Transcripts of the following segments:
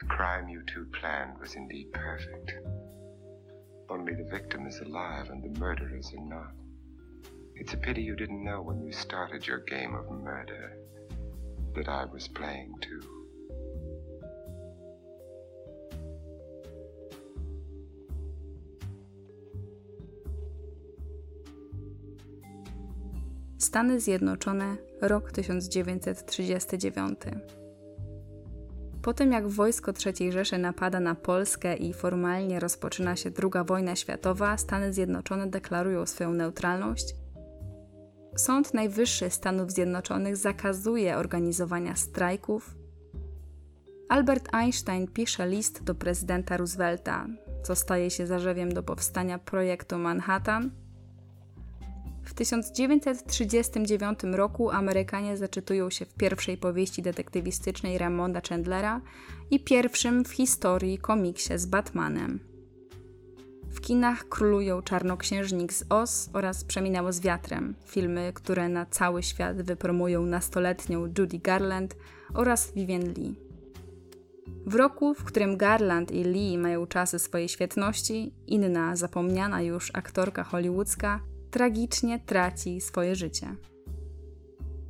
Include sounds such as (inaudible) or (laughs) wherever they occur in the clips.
The crime you two planned was indeed perfect. Only the victim is alive and the murderers are not. It's a pity you didn't know when you started your game of murder that I was playing too. Stany Zjednoczone, rok 1939. Po tym jak wojsko III Rzeszy napada na Polskę i formalnie rozpoczyna się II wojna światowa, Stany Zjednoczone deklarują swoją neutralność. Sąd Najwyższy Stanów Zjednoczonych zakazuje organizowania strajków. Albert Einstein pisze list do prezydenta Roosevelta, co staje się zarzewiem do powstania projektu Manhattan – w 1939 roku Amerykanie zaczytują się w pierwszej powieści detektywistycznej Ramonda Chandlera i pierwszym w historii komiksie z Batmanem. W kinach królują Czarnoksiężnik z Oz oraz Przeminęło z wiatrem, filmy, które na cały świat wypromują nastoletnią Judy Garland oraz Vivien Lee. W roku, w którym Garland i Lee mają czasy swojej świetności, inna, zapomniana już aktorka hollywoodzka tragicznie traci swoje życie.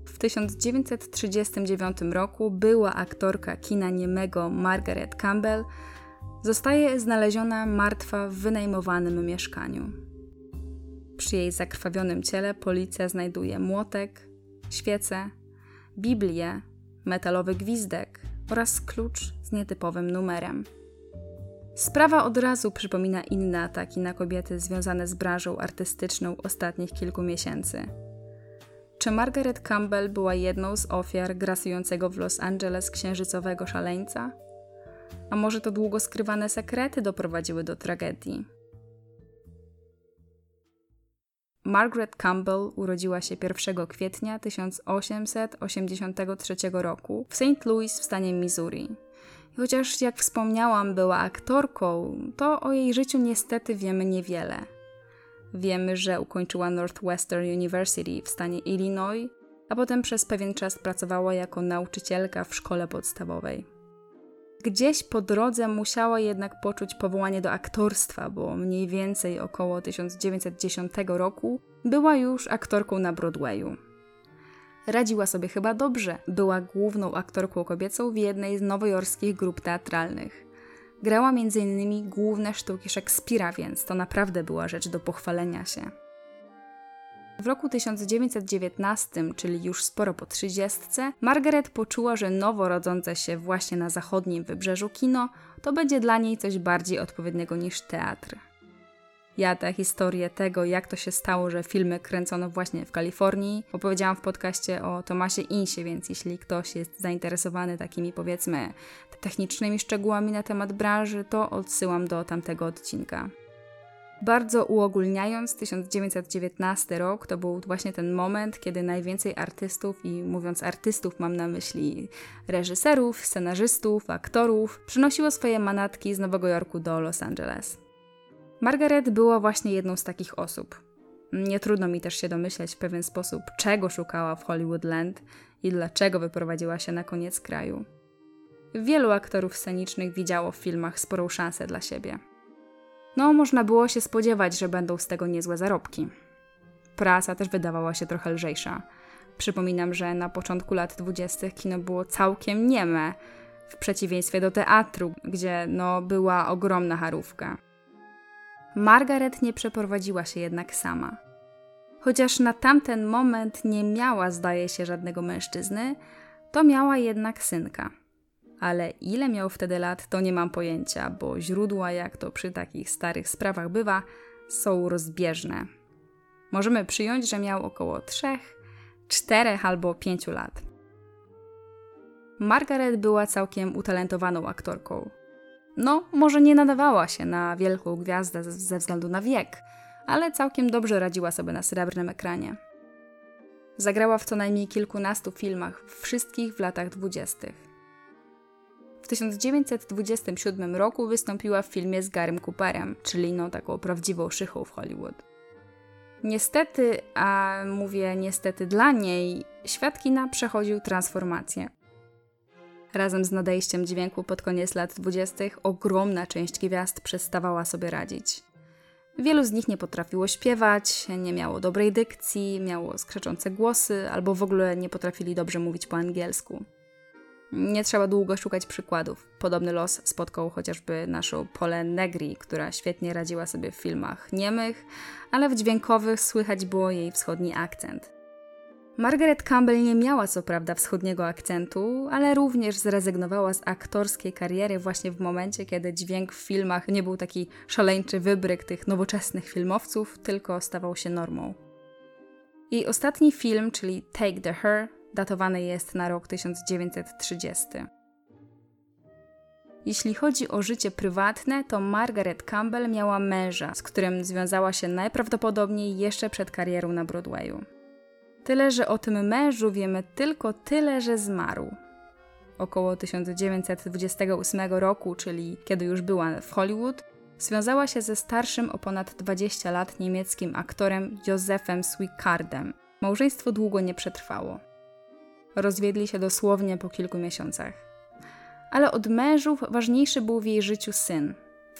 W 1939 roku była aktorka kina niemego Margaret Campbell zostaje znaleziona martwa w wynajmowanym mieszkaniu. Przy jej zakrwawionym ciele policja znajduje młotek, świecę, Biblię, metalowy gwizdek oraz klucz z nietypowym numerem. Sprawa od razu przypomina inne ataki na kobiety związane z branżą artystyczną ostatnich kilku miesięcy. Czy Margaret Campbell była jedną z ofiar grasującego w Los Angeles księżycowego szaleńca? A może to długo skrywane sekrety doprowadziły do tragedii? Margaret Campbell urodziła się 1 kwietnia 1883 roku w St. Louis w stanie Missouri. Chociaż, jak wspomniałam, była aktorką, to o jej życiu niestety wiemy niewiele. Wiemy, że ukończyła Northwestern University w stanie Illinois, a potem przez pewien czas pracowała jako nauczycielka w szkole podstawowej. Gdzieś po drodze musiała jednak poczuć powołanie do aktorstwa, bo mniej więcej około 1910 roku była już aktorką na Broadwayu. Radziła sobie chyba dobrze. Była główną aktorką kobiecą w jednej z nowojorskich grup teatralnych. Grała m.in. główne sztuki Szekspira, więc to naprawdę była rzecz do pochwalenia się. W roku 1919, czyli już sporo po trzydziestce, Margaret poczuła, że nowo rodzące się właśnie na zachodnim wybrzeżu kino to będzie dla niej coś bardziej odpowiedniego niż teatr. Ja tę historię tego, jak to się stało, że filmy kręcono właśnie w Kalifornii, opowiedziałam w podcaście o Tomasie Insie, więc jeśli ktoś jest zainteresowany takimi powiedzmy technicznymi szczegółami na temat branży, to odsyłam do tamtego odcinka. Bardzo uogólniając, 1919 rok to był właśnie ten moment, kiedy najwięcej artystów, i mówiąc artystów, mam na myśli reżyserów, scenarzystów, aktorów, przynosiło swoje manatki z Nowego Jorku do Los Angeles. Margaret była właśnie jedną z takich osób. Nie trudno mi też się domyśleć w pewien sposób, czego szukała w Hollywoodland i dlaczego wyprowadziła się na koniec kraju. Wielu aktorów scenicznych widziało w filmach sporą szansę dla siebie. No, można było się spodziewać, że będą z tego niezłe zarobki. Prasa też wydawała się trochę lżejsza. Przypominam, że na początku lat dwudziestych kino było całkiem nieme, w przeciwieństwie do teatru, gdzie no, była ogromna harówka. Margaret nie przeprowadziła się jednak sama. Chociaż na tamten moment nie miała, zdaje się, żadnego mężczyzny, to miała jednak synka. Ale ile miał wtedy lat, to nie mam pojęcia, bo źródła, jak to przy takich starych sprawach bywa, są rozbieżne. Możemy przyjąć, że miał około trzech, czterech albo pięciu lat. Margaret była całkiem utalentowaną aktorką no, może nie nadawała się na wielką gwiazdę ze względu na wiek, ale całkiem dobrze radziła sobie na srebrnym ekranie. Zagrała w co najmniej kilkunastu filmach, wszystkich w latach dwudziestych. W 1927 roku wystąpiła w filmie z Garym Cooperem, czyli no taką prawdziwą szychą w Hollywood. Niestety, a mówię niestety dla niej, świat kina przechodził transformację. Razem z nadejściem dźwięku pod koniec lat 20. ogromna część gwiazd przestawała sobie radzić. Wielu z nich nie potrafiło śpiewać, nie miało dobrej dykcji, miało skrzeczące głosy albo w ogóle nie potrafili dobrze mówić po angielsku. Nie trzeba długo szukać przykładów. Podobny los spotkał chociażby naszą Polę Negri, która świetnie radziła sobie w filmach niemych, ale w dźwiękowych słychać było jej wschodni akcent. Margaret Campbell nie miała co prawda wschodniego akcentu, ale również zrezygnowała z aktorskiej kariery właśnie w momencie, kiedy dźwięk w filmach nie był taki szaleńczy wybryk tych nowoczesnych filmowców, tylko stawał się normą. Jej ostatni film, czyli Take the Her, datowany jest na rok 1930. Jeśli chodzi o życie prywatne, to Margaret Campbell miała męża, z którym związała się najprawdopodobniej jeszcze przed karierą na Broadwayu. Tyle, że o tym mężu wiemy tylko tyle, że zmarł. Około 1928 roku, czyli kiedy już była w Hollywood, związała się ze starszym o ponad 20 lat niemieckim aktorem Józefem Swickardem. Małżeństwo długo nie przetrwało. Rozwiedli się dosłownie po kilku miesiącach. Ale od mężów ważniejszy był w jej życiu syn.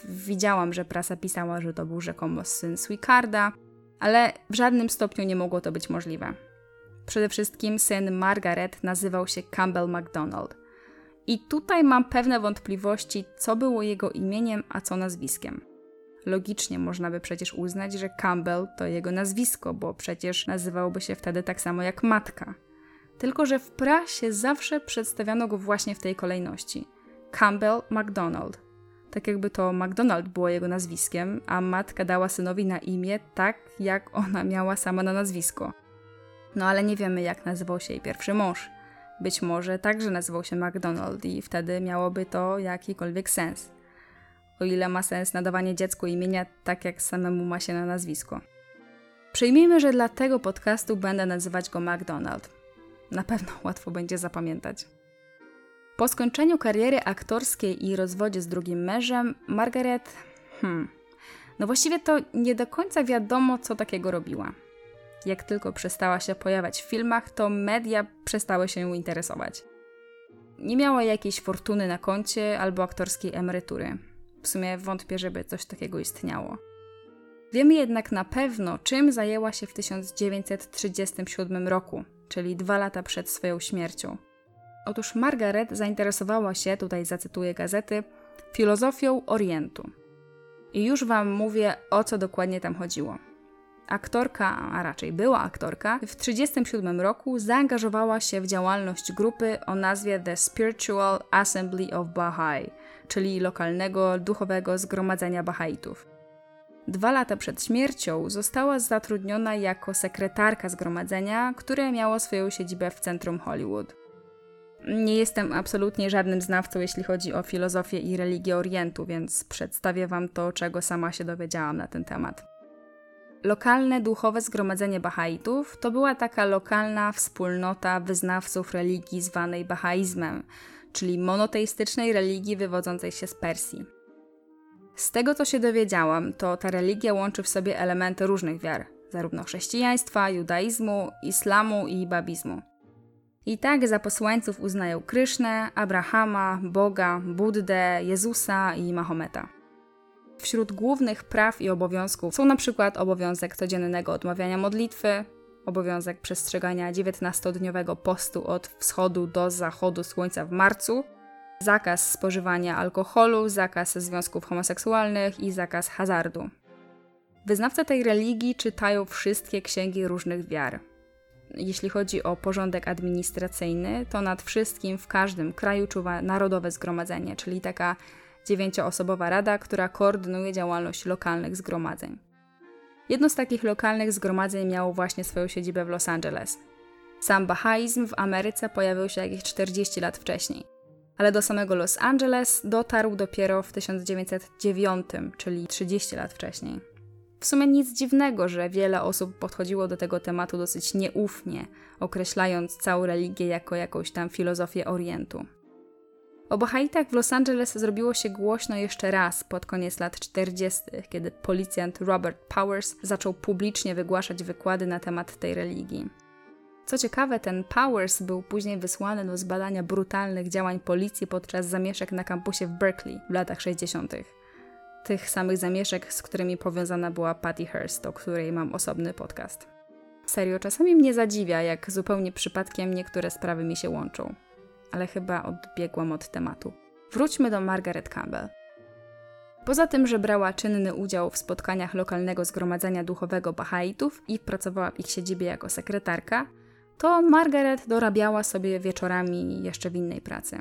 Widziałam, że prasa pisała, że to był rzekomo syn Swickarda, ale w żadnym stopniu nie mogło to być możliwe. Przede wszystkim syn Margaret nazywał się Campbell MacDonald. I tutaj mam pewne wątpliwości, co było jego imieniem, a co nazwiskiem. Logicznie można by przecież uznać, że Campbell to jego nazwisko, bo przecież nazywałby się wtedy tak samo jak matka. Tylko, że w prasie zawsze przedstawiano go właśnie w tej kolejności. Campbell MacDonald. Tak jakby to McDonald było jego nazwiskiem, a matka dała synowi na imię tak, jak ona miała sama na nazwisko. No ale nie wiemy, jak nazywał się jej pierwszy mąż. Być może także nazywał się McDonald i wtedy miałoby to jakikolwiek sens. O ile ma sens nadawanie dziecku imienia tak, jak samemu ma się na nazwisko. Przyjmijmy, że dla tego podcastu będę nazywać go McDonald. Na pewno łatwo będzie zapamiętać. Po skończeniu kariery aktorskiej i rozwodzie z drugim mężem, Margaret. Hmm. No właściwie to nie do końca wiadomo, co takiego robiła. Jak tylko przestała się pojawiać w filmach, to media przestały się ją interesować. Nie miała jakiejś fortuny na koncie albo aktorskiej emerytury. W sumie wątpię, żeby coś takiego istniało. Wiemy jednak na pewno, czym zajęła się w 1937 roku, czyli dwa lata przed swoją śmiercią. Otóż Margaret zainteresowała się, tutaj zacytuję gazety, filozofią Orientu. I już Wam mówię, o co dokładnie tam chodziło. Aktorka, a raczej była aktorka, w 1937 roku zaangażowała się w działalność grupy o nazwie The Spiritual Assembly of Baha'i, czyli lokalnego duchowego zgromadzenia Bahaitów. Dwa lata przed śmiercią została zatrudniona jako sekretarka zgromadzenia, które miało swoją siedzibę w centrum Hollywood. Nie jestem absolutnie żadnym znawcą, jeśli chodzi o filozofię i religię Orientu, więc przedstawię Wam to, czego sama się dowiedziałam na ten temat. Lokalne duchowe zgromadzenie Bahaitów to była taka lokalna wspólnota wyznawców religii zwanej Bahaizmem, czyli monoteistycznej religii wywodzącej się z Persji. Z tego co się dowiedziałam, to ta religia łączy w sobie elementy różnych wiar, zarówno chrześcijaństwa, judaizmu, islamu i babizmu. I tak za posłańców uznają Krysznę, Abrahama, Boga, Buddę, Jezusa i Mahometa. Wśród głównych praw i obowiązków są na przykład obowiązek codziennego odmawiania modlitwy, obowiązek przestrzegania 19-dniowego postu od wschodu do zachodu słońca w marcu, zakaz spożywania alkoholu, zakaz związków homoseksualnych i zakaz hazardu. Wyznawcy tej religii czytają wszystkie księgi różnych wiar. Jeśli chodzi o porządek administracyjny, to nad wszystkim w każdym kraju czuwa Narodowe Zgromadzenie, czyli taka dziewięcioosobowa rada, która koordynuje działalność lokalnych zgromadzeń. Jedno z takich lokalnych zgromadzeń miało właśnie swoją siedzibę w Los Angeles. Sam bahaizm w Ameryce pojawił się jakieś 40 lat wcześniej, ale do samego Los Angeles dotarł dopiero w 1909, czyli 30 lat wcześniej. W sumie nic dziwnego, że wiele osób podchodziło do tego tematu dosyć nieufnie, określając całą religię jako jakąś tam filozofię Orientu. O Bahaitach w Los Angeles zrobiło się głośno jeszcze raz pod koniec lat 40., kiedy policjant Robert Powers zaczął publicznie wygłaszać wykłady na temat tej religii. Co ciekawe, ten Powers był później wysłany do zbadania brutalnych działań policji podczas zamieszek na kampusie w Berkeley w latach 60. Tych samych zamieszek, z którymi powiązana była Patty Hearst, o której mam osobny podcast. Serio, czasami mnie zadziwia, jak zupełnie przypadkiem niektóre sprawy mi się łączą. Ale chyba odbiegłam od tematu. Wróćmy do Margaret Campbell. Poza tym, że brała czynny udział w spotkaniach lokalnego zgromadzenia duchowego Bahaitów i pracowała w ich siedzibie jako sekretarka, to Margaret dorabiała sobie wieczorami jeszcze w innej pracy.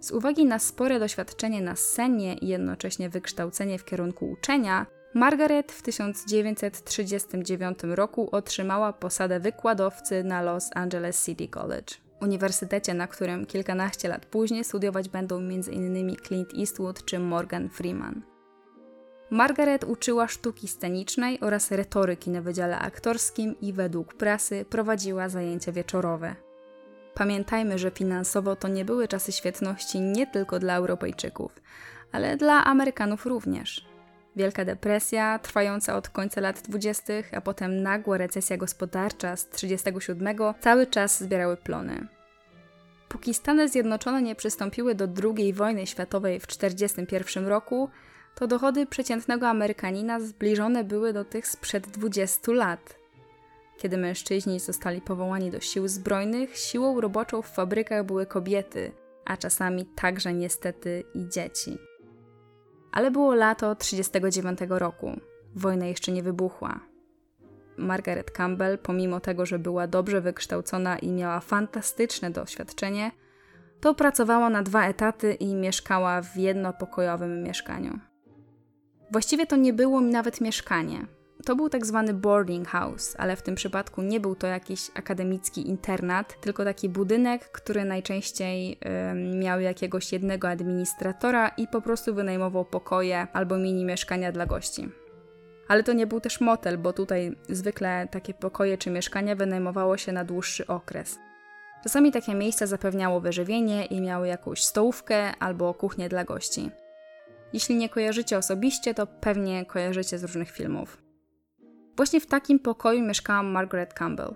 Z uwagi na spore doświadczenie na scenie i jednocześnie wykształcenie w kierunku uczenia, Margaret w 1939 roku otrzymała posadę wykładowcy na Los Angeles City College, uniwersytecie, na którym kilkanaście lat później studiować będą m.in. Clint Eastwood czy Morgan Freeman. Margaret uczyła sztuki scenicznej oraz retoryki na wydziale aktorskim i według prasy prowadziła zajęcia wieczorowe. Pamiętajmy, że finansowo to nie były czasy świetności nie tylko dla Europejczyków, ale dla Amerykanów również. Wielka depresja, trwająca od końca lat 20., a potem nagła recesja gospodarcza z 1937 cały czas zbierały plony. Póki Stany Zjednoczone nie przystąpiły do II wojny światowej w 1941 roku, to dochody przeciętnego Amerykanina zbliżone były do tych sprzed 20 lat. Kiedy mężczyźni zostali powołani do sił zbrojnych, siłą roboczą w fabrykach były kobiety, a czasami także niestety i dzieci. Ale było lato 1939 roku. Wojna jeszcze nie wybuchła. Margaret Campbell, pomimo tego, że była dobrze wykształcona i miała fantastyczne doświadczenie, to pracowała na dwa etaty i mieszkała w jednopokojowym mieszkaniu. Właściwie to nie było nawet mieszkanie. To był tak zwany boarding house, ale w tym przypadku nie był to jakiś akademicki internat, tylko taki budynek, który najczęściej miał jakiegoś jednego administratora i po prostu wynajmował pokoje albo mini mieszkania dla gości. Ale to nie był też motel, bo tutaj zwykle takie pokoje czy mieszkania wynajmowało się na dłuższy okres. Czasami takie miejsca zapewniało wyżywienie i miały jakąś stołówkę albo kuchnię dla gości. Jeśli nie kojarzycie osobiście, to pewnie kojarzycie z różnych filmów. Właśnie w takim pokoju mieszkała Margaret Campbell.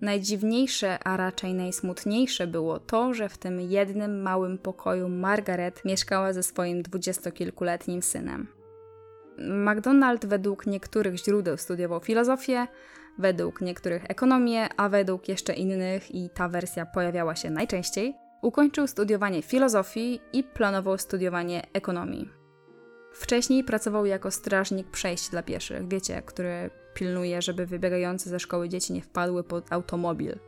Najdziwniejsze, a raczej najsmutniejsze było to, że w tym jednym małym pokoju Margaret mieszkała ze swoim dwudziestokilkuletnim synem. MacDonald według niektórych źródeł studiował filozofię, według niektórych ekonomię, a według jeszcze innych, i ta wersja pojawiała się najczęściej, Ukończył studiowanie filozofii i planował studiowanie ekonomii. Wcześniej pracował jako strażnik przejść dla pieszych, wiecie, który pilnuje, żeby wybiegające ze szkoły dzieci nie wpadły pod automobil.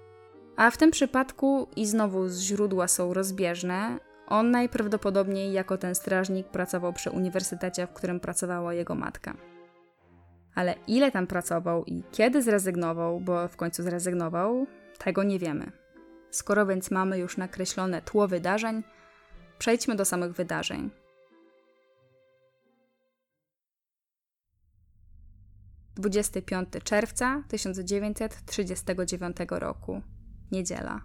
A w tym przypadku, i znowu źródła są rozbieżne, on najprawdopodobniej jako ten strażnik pracował przy uniwersytecie, w którym pracowała jego matka. Ale ile tam pracował i kiedy zrezygnował, bo w końcu zrezygnował, tego nie wiemy. Skoro więc mamy już nakreślone tło wydarzeń, przejdźmy do samych wydarzeń. Dwudziesty piąty czerwca 1939 roku, niedziela.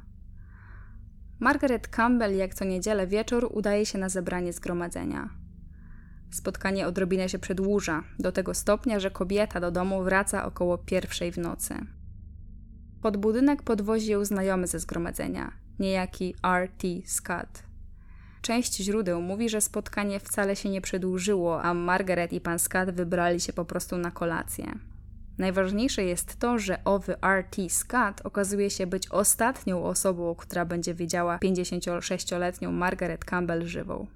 Margaret Campbell, jak co niedzielę wieczór, udaje się na zebranie zgromadzenia. Spotkanie odrobinę się przedłuża, do tego stopnia, że kobieta do domu wraca około pierwszej w nocy. Pod budynek podwozi ją znajomy ze zgromadzenia, niejaki R.T. Scott. Część źródeł mówi, że spotkanie wcale się nie przedłużyło, a Margaret i pan Scott wybrali się po prostu na kolację. Najważniejsze jest to, że owy R.T. Scott okazuje się być ostatnią osobą, która będzie widziała 56-letnią Margaret Campbell żywą.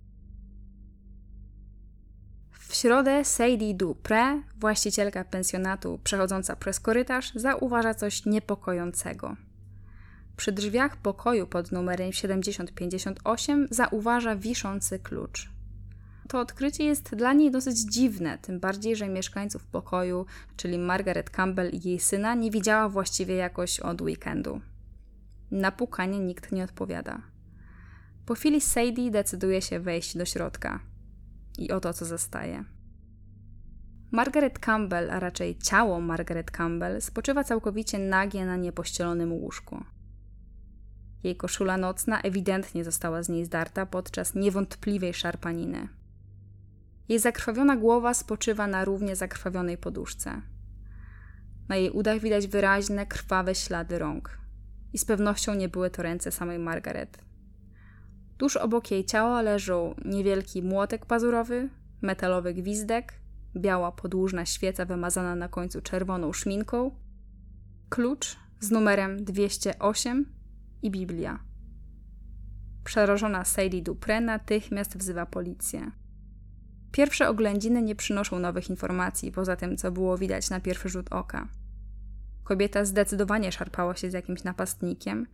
W środę Sadie Dupré, właścicielka pensjonatu przechodząca przez korytarz, zauważa coś niepokojącego. Przy drzwiach pokoju pod numerem 7058 zauważa wiszący klucz. To odkrycie jest dla niej dosyć dziwne, tym bardziej, że mieszkańców pokoju, czyli Margaret Campbell i jej syna, nie widziała właściwie jakoś od weekendu. Na pukanie nikt nie odpowiada. Po chwili Sadie decyduje się wejść do środka i oto co zostaje. Margaret Campbell, a raczej ciało Margaret Campbell, spoczywa całkowicie nagie na niepościelonym łóżku. Jej koszula nocna ewidentnie została z niej zdarta podczas niewątpliwej szarpaniny. Jej zakrwawiona głowa spoczywa na równie zakrwawionej poduszce. Na jej udach widać wyraźne, krwawe ślady rąk. I z pewnością nie były to ręce samej Margaret. Tuż obok jej ciała leżą niewielki młotek pazurowy, metalowy gwizdek, biała podłużna świeca wymazana na końcu czerwoną szminką, klucz z numerem 208 i Biblia. Przerażona Sadie Dupre natychmiast wzywa policję. Pierwsze oględziny nie przynoszą nowych informacji, poza tym, co było widać na pierwszy rzut oka. Kobieta zdecydowanie szarpała się z jakimś napastnikiem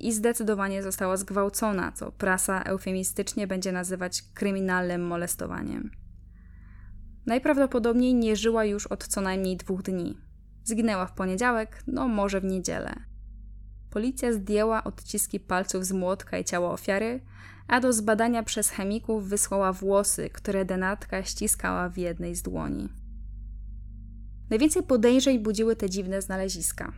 i zdecydowanie została zgwałcona, co prasa eufemistycznie będzie nazywać kryminalnym molestowaniem. Najprawdopodobniej nie żyła już od co najmniej dwóch dni. Zginęła w poniedziałek, no może w niedzielę. Policja zdjęła odciski palców z młotka i ciała ofiary, a do zbadania przez chemików wysłała włosy, które denatka ściskała w jednej z dłoni. Najwięcej podejrzeń budziły te dziwne znaleziska.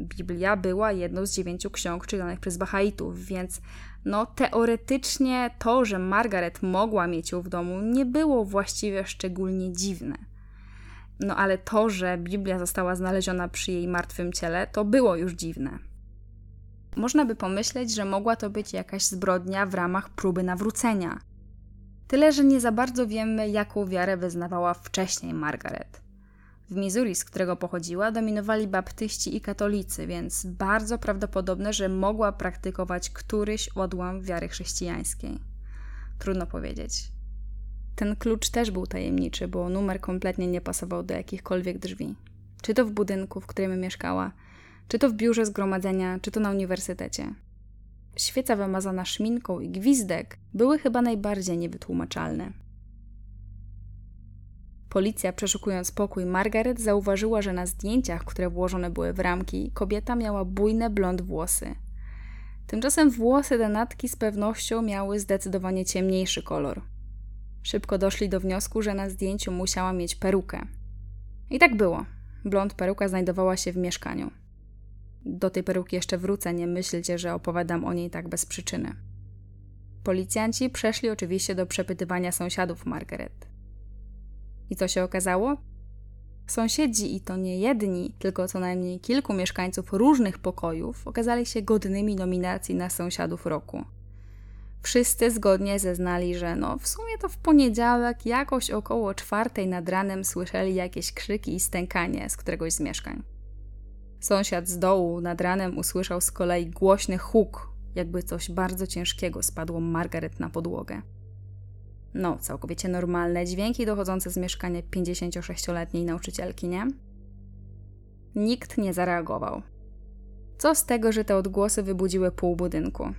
Biblia była jedną z dziewięciu ksiąg czytanych przez Bahaitów, więc no teoretycznie to, że Margaret mogła mieć ją w domu, nie było właściwie szczególnie dziwne. No ale to, że Biblia została znaleziona przy jej martwym ciele, to było już dziwne. Można by pomyśleć, że mogła to być jakaś zbrodnia w ramach próby nawrócenia. Tyle, że nie za bardzo wiemy, jaką wiarę wyznawała wcześniej Margaret. W Missouri, z którego pochodziła, dominowali baptyści i katolicy, więc bardzo prawdopodobne, że mogła praktykować któryś odłam wiary chrześcijańskiej. Trudno powiedzieć. Ten klucz też był tajemniczy, bo numer kompletnie nie pasował do jakichkolwiek drzwi. Czy to w budynku, w którym mieszkała, czy to w biurze zgromadzenia, czy to na uniwersytecie. Świeca wymazana szminką i gwizdek były chyba najbardziej niewytłumaczalne. Policja, przeszukując pokój Margaret, zauważyła, że na zdjęciach, które włożone były w ramki, kobieta miała bujne blond włosy. Tymczasem włosy denatki z pewnością miały zdecydowanie ciemniejszy kolor. Szybko doszli do wniosku, że na zdjęciu musiała mieć perukę. I tak było. Blond peruka znajdowała się w mieszkaniu. Do tej peruki jeszcze wrócę, nie myślcie, że opowiadam o niej tak bez przyczyny. Policjanci przeszli oczywiście do przepytywania sąsiadów Margaret. I co się okazało? Sąsiedzi, i to nie jedni, tylko co najmniej kilku mieszkańców różnych pokojów, okazali się godnymi nominacji na sąsiadów roku. Wszyscy zgodnie zeznali, że no w sumie to w poniedziałek jakoś około czwartej nad ranem słyszeli jakieś krzyki i stękanie z któregoś z mieszkań. Sąsiad z dołu nad ranem usłyszał z kolei głośny huk, jakby coś bardzo ciężkiego spadło Margaret na podłogę. No, całkowicie normalne dźwięki dochodzące z mieszkania 56-letniej nauczycielki, nie? Nikt nie zareagował. Co z tego, że te odgłosy wybudziły pół budynku?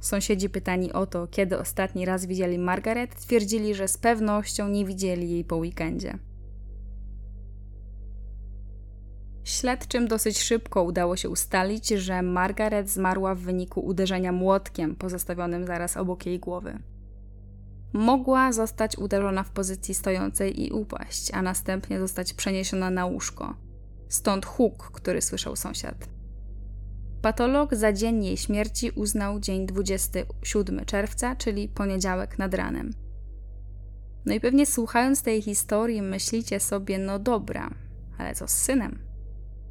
Sąsiedzi pytani o to, kiedy ostatni raz widzieli Margaret, twierdzili, że z pewnością nie widzieli jej po weekendzie. Śledczym dosyć szybko udało się ustalić, że Margaret zmarła w wyniku uderzenia młotkiem pozostawionym zaraz obok jej głowy. Mogła zostać uderzona w pozycji stojącej i upaść, a następnie zostać przeniesiona na łóżko. Stąd huk, który słyszał sąsiad. Patolog za dzień jej śmierci uznał dzień 27 czerwca, czyli poniedziałek nad ranem. No i pewnie słuchając tej historii myślicie sobie, no dobra, ale co z synem?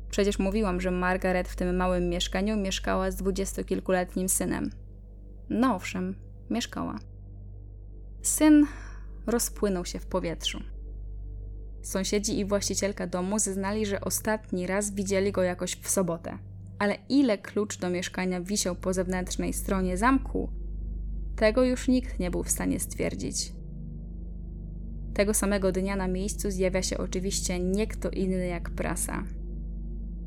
Przecież mówiłam, że Margaret w tym małym mieszkaniu mieszkała z dwudziestokilkuletnim synem. No owszem, mieszkała. Syn rozpłynął się w powietrzu. Sąsiedzi i właścicielka domu zeznali, że ostatni raz widzieli go jakoś w sobotę. Ale ile klucz do mieszkania wisiał po zewnętrznej stronie zamku, tego już nikt nie był w stanie stwierdzić. Tego samego dnia na miejscu zjawia się oczywiście nie kto inny jak prasa.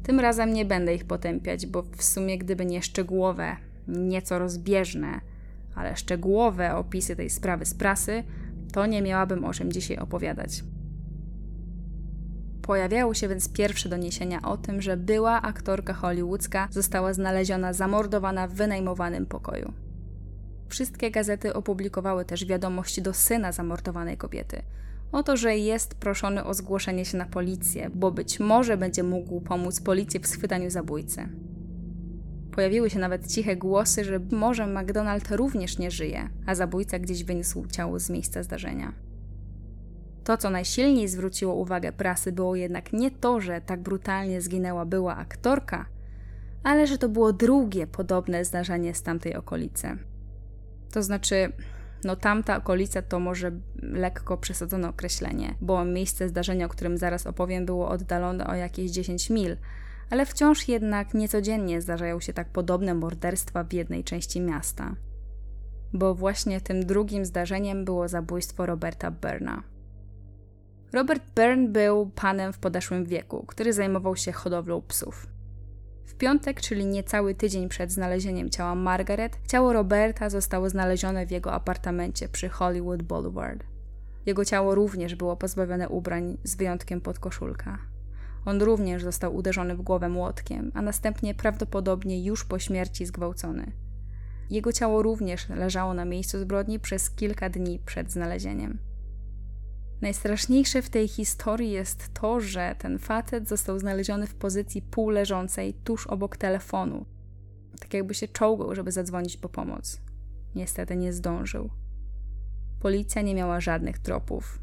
Tym razem nie będę ich potępiać, bo w sumie gdyby nie szczegółowe, nieco rozbieżne, ale szczegółowe opisy tej sprawy z prasy, to nie miałabym o czym dzisiaj opowiadać. Pojawiały się więc pierwsze doniesienia o tym, że była aktorka hollywoodzka została znaleziona zamordowana w wynajmowanym pokoju. Wszystkie gazety opublikowały też wiadomość do syna zamordowanej kobiety. O to, że jest proszony o zgłoszenie się na policję, bo być może będzie mógł pomóc policji w schwytaniu zabójcy. Pojawiły się nawet ciche głosy, że może McDonald również nie żyje, a zabójca gdzieś wyniósł ciało z miejsca zdarzenia. To, co najsilniej zwróciło uwagę prasy, było jednak nie to, że tak brutalnie zginęła była aktorka, ale że to było drugie podobne zdarzenie z tamtej okolicy. To znaczy, no tamta okolica to może lekko przesadzone określenie, bo miejsce zdarzenia, o którym zaraz opowiem, było oddalone o jakieś 10 mil, ale wciąż jednak niecodziennie zdarzają się tak podobne morderstwa w jednej części miasta. Bo właśnie tym drugim zdarzeniem było zabójstwo Roberta Burna. Robert Byrne był panem w podeszłym wieku, który zajmował się hodowlą psów. W piątek, czyli niecały tydzień przed znalezieniem ciała Margaret, ciało Roberta zostało znalezione w jego apartamencie przy Hollywood Boulevard. Jego ciało również było pozbawione ubrań, z wyjątkiem podkoszulka. On również został uderzony w głowę młotkiem, a następnie prawdopodobnie już po śmierci zgwałcony. Jego ciało również leżało na miejscu zbrodni przez kilka dni przed znalezieniem. Najstraszniejsze w tej historii jest to, że ten facet został znaleziony w pozycji półleżącej tuż obok telefonu. Tak jakby się czołgał, żeby zadzwonić po pomoc. Niestety nie zdążył. Policja nie miała żadnych tropów.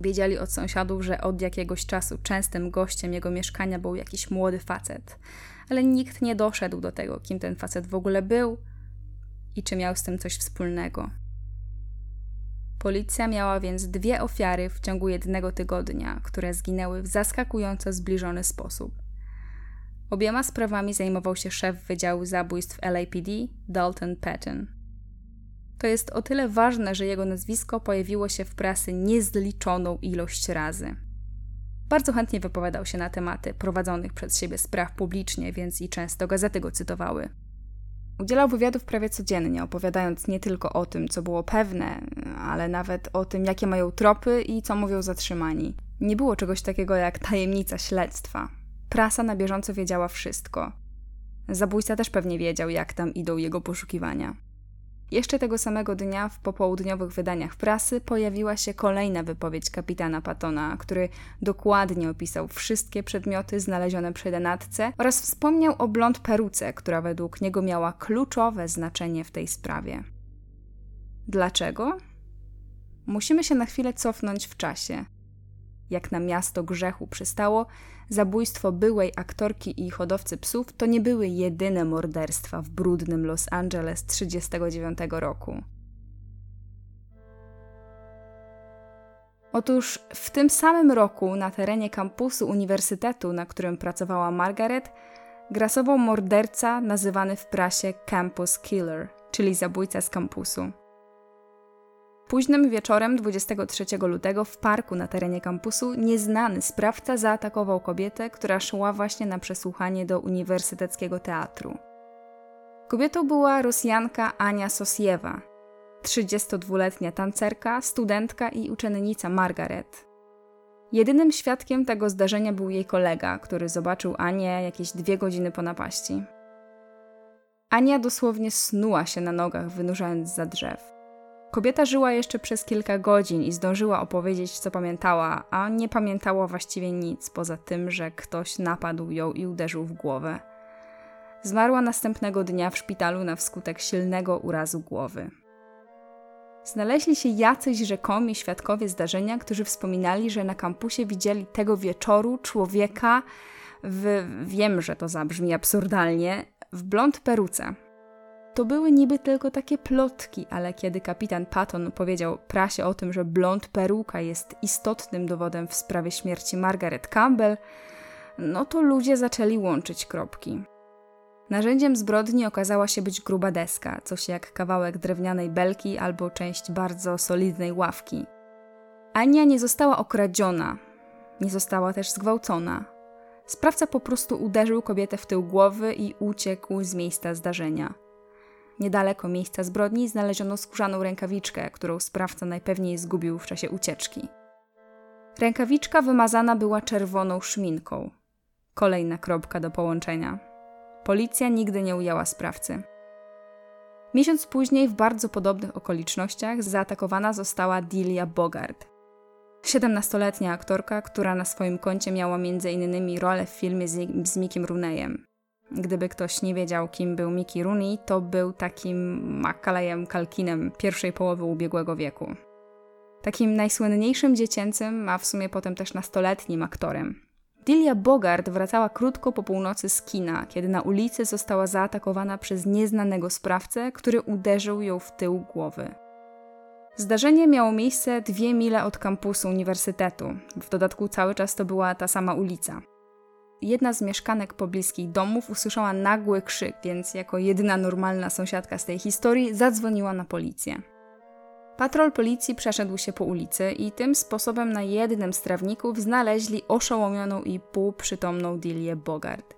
Wiedzieli od sąsiadów, że od jakiegoś czasu częstym gościem jego mieszkania był jakiś młody facet, ale nikt nie doszedł do tego, kim ten facet w ogóle był i czy miał z tym coś wspólnego. Policja miała więc dwie ofiary w ciągu jednego tygodnia, które zginęły w zaskakująco zbliżony sposób. Obiema sprawami zajmował się szef Wydziału Zabójstw LAPD, Dalton Patton. To jest o tyle ważne, że jego nazwisko pojawiło się w prasy niezliczoną ilość razy. Bardzo chętnie wypowiadał się na tematy prowadzonych przez siebie spraw publicznie, więc i często gazety go cytowały. Udzielał wywiadów prawie codziennie, opowiadając nie tylko o tym, co było pewne, ale nawet o tym, jakie mają tropy i co mówią zatrzymani. Nie było czegoś takiego jak tajemnica śledztwa. Prasa na bieżąco wiedziała wszystko. Zabójca też pewnie wiedział, jak tam idą jego poszukiwania. Jeszcze tego samego dnia w popołudniowych wydaniach prasy pojawiła się kolejna wypowiedź kapitana Patona, który dokładnie opisał wszystkie przedmioty znalezione przy denatce oraz wspomniał o blond peruce, która według niego miała kluczowe znaczenie w tej sprawie. Dlaczego? Musimy się na chwilę cofnąć w czasie. Jak na miasto grzechu przystało, zabójstwo byłej aktorki i hodowcy psów to nie były jedyne morderstwa w brudnym Los Angeles 1939 roku. Otóż w tym samym roku na terenie kampusu uniwersytetu, na którym pracowała Margaret, grasował morderca nazywany w prasie Campus Killer, czyli zabójca z kampusu. Późnym wieczorem 23 lutego w parku na terenie kampusu nieznany sprawca zaatakował kobietę, która szła właśnie na przesłuchanie do Uniwersyteckiego Teatru. Kobietą była Rosjanka Ania Sosiewa, 32-letnia tancerka, studentka i uczennica Margaret. Jedynym świadkiem tego zdarzenia był jej kolega, który zobaczył Anię jakieś dwie godziny po napaści. Ania dosłownie snuła się na nogach, wynurzając za drzew. Kobieta żyła jeszcze przez kilka godzin i zdążyła opowiedzieć, co pamiętała, a nie pamiętała właściwie nic poza tym, że ktoś napadł ją i uderzył w głowę. Zmarła następnego dnia w szpitalu na wskutek silnego urazu głowy. Znaleźli się jacyś rzekomi świadkowie zdarzenia, którzy wspominali, że na kampusie widzieli tego wieczoru człowieka w, wiem, że to zabrzmi absurdalnie, w blond peruce. To były niby tylko takie plotki, ale kiedy kapitan Patton powiedział prasie o tym, że blond peruka jest istotnym dowodem w sprawie śmierci Margaret Campbell, no to ludzie zaczęli łączyć kropki. Narzędziem zbrodni okazała się być gruba deska, coś jak kawałek drewnianej belki albo część bardzo solidnej ławki. Ania nie została okradziona, nie została też zgwałcona. Sprawca po prostu uderzył kobietę w tył głowy i uciekł z miejsca zdarzenia. Niedaleko miejsca zbrodni znaleziono skórzaną rękawiczkę, którą sprawca najpewniej zgubił w czasie ucieczki. Rękawiczka wymazana była czerwoną szminką. Kolejna kropka do połączenia. Policja nigdy nie ujęła sprawcy. Miesiąc później, w bardzo podobnych okolicznościach, zaatakowana została Delia Bogart. 17-letnia aktorka, która na swoim koncie miała m.in. rolę w filmie z, z Mickiem Rooneyem. Gdyby ktoś nie wiedział, kim był Mickey Rooney, to był takim Macalejem Kalkinem pierwszej połowy ubiegłego wieku. Takim najsłynniejszym dziecięcym, a w sumie potem też nastoletnim aktorem. Dilia Bogart wracała krótko po północy z kina, kiedy na ulicy została zaatakowana przez nieznanego sprawcę, który uderzył ją w tył głowy. Zdarzenie miało miejsce dwie mile od kampusu uniwersytetu. W dodatku cały czas to była ta sama ulica. Jedna z mieszkanek pobliskich domów usłyszała nagły krzyk, więc jako jedyna normalna sąsiadka z tej historii zadzwoniła na policję. Patrol policji przeszedł się po ulicy i tym sposobem na jednym z trawników znaleźli oszołomioną i półprzytomną Dilię Bogart.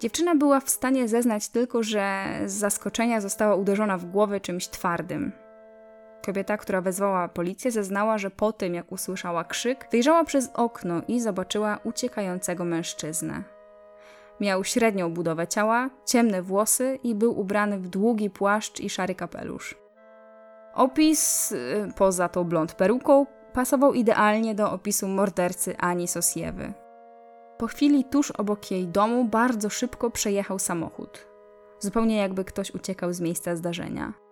Dziewczyna była w stanie zeznać tylko, że z zaskoczenia została uderzona w głowę czymś twardym. Kobieta, która wezwała policję, zeznała, że po tym, jak usłyszała krzyk, wyjrzała przez okno i zobaczyła uciekającego mężczyznę. Miał średnią budowę ciała, ciemne włosy i był ubrany w długi płaszcz i szary kapelusz. Opis, y, poza tą blond peruką, pasował idealnie do opisu mordercy Ani Sosiewy. Po chwili tuż obok jej domu bardzo szybko przejechał samochód. Zupełnie jakby ktoś uciekał z miejsca zdarzenia.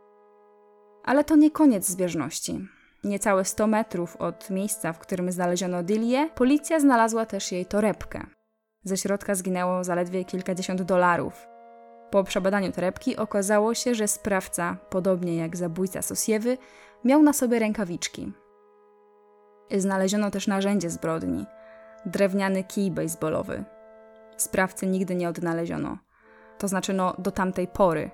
Ale to nie koniec zbieżności. Niecałe 100 metrów od miejsca, w którym znaleziono Dilię, policja znalazła też jej torebkę. Ze środka zginęło zaledwie kilkadziesiąt dolarów. Po przebadaniu torebki okazało się, że sprawca, podobnie jak zabójca Sosiewy, miał na sobie rękawiczki. Znaleziono też narzędzie zbrodni drewniany kij baseballowy. Sprawcy nigdy nie odnaleziono. To znaczy, no, do tamtej pory.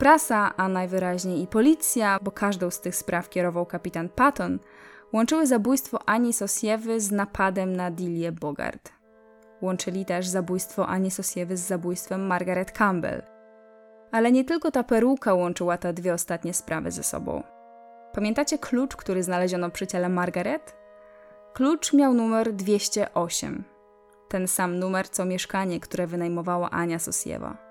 Prasa, a najwyraźniej i policja, bo każdą z tych spraw kierował kapitan Patton, łączyły zabójstwo Ani Sosiewy z napadem na Dilię Bogart. Łączyli też zabójstwo Ani Sosiewy z zabójstwem Margaret Campbell. Ale nie tylko ta peruka łączyła te dwie ostatnie sprawy ze sobą. Pamiętacie klucz, który znaleziono przy ciele Margaret? Klucz miał numer 208. Ten sam numer co mieszkanie, które wynajmowała Ania Sosiewa.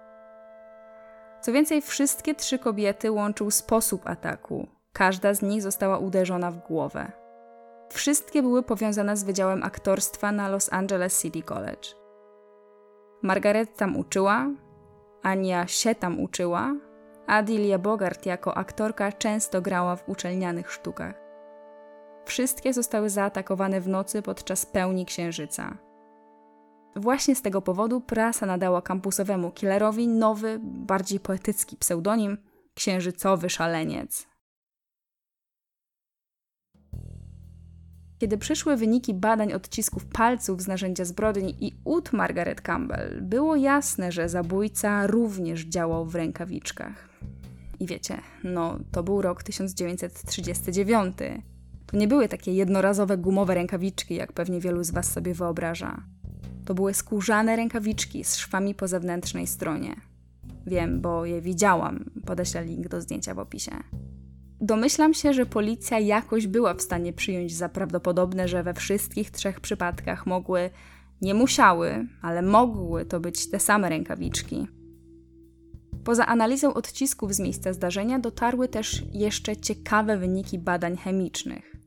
Co więcej, wszystkie trzy kobiety łączył sposób ataku. Każda z nich została uderzona w głowę. Wszystkie były powiązane z Wydziałem Aktorstwa na Los Angeles City College. Margaret tam uczyła, Ania się tam uczyła, a Dilia Bogart jako aktorka często grała w uczelnianych sztukach. Wszystkie zostały zaatakowane w nocy podczas pełni księżyca. Właśnie z tego powodu prasa nadała kampusowemu killerowi nowy, bardziej poetycki pseudonim Księżycowy Szaleniec. Kiedy przyszły wyniki badań odcisków palców z narzędzia zbrodni i ud Margaret Campbell, było jasne, że zabójca również działał w rękawiczkach. I wiecie, no to był rok 1939. To nie były takie jednorazowe gumowe rękawiczki, jak pewnie wielu z Was sobie wyobraża. To były skórzane rękawiczki z szwami po zewnętrznej stronie. Wiem, bo je widziałam. Podeślę link do zdjęcia w opisie. Domyślam się, że policja jakoś była w stanie przyjąć za prawdopodobne, że we wszystkich trzech przypadkach mogły, nie musiały, ale mogły to być te same rękawiczki. Poza analizą odcisków z miejsca zdarzenia dotarły też jeszcze ciekawe wyniki badań chemicznych.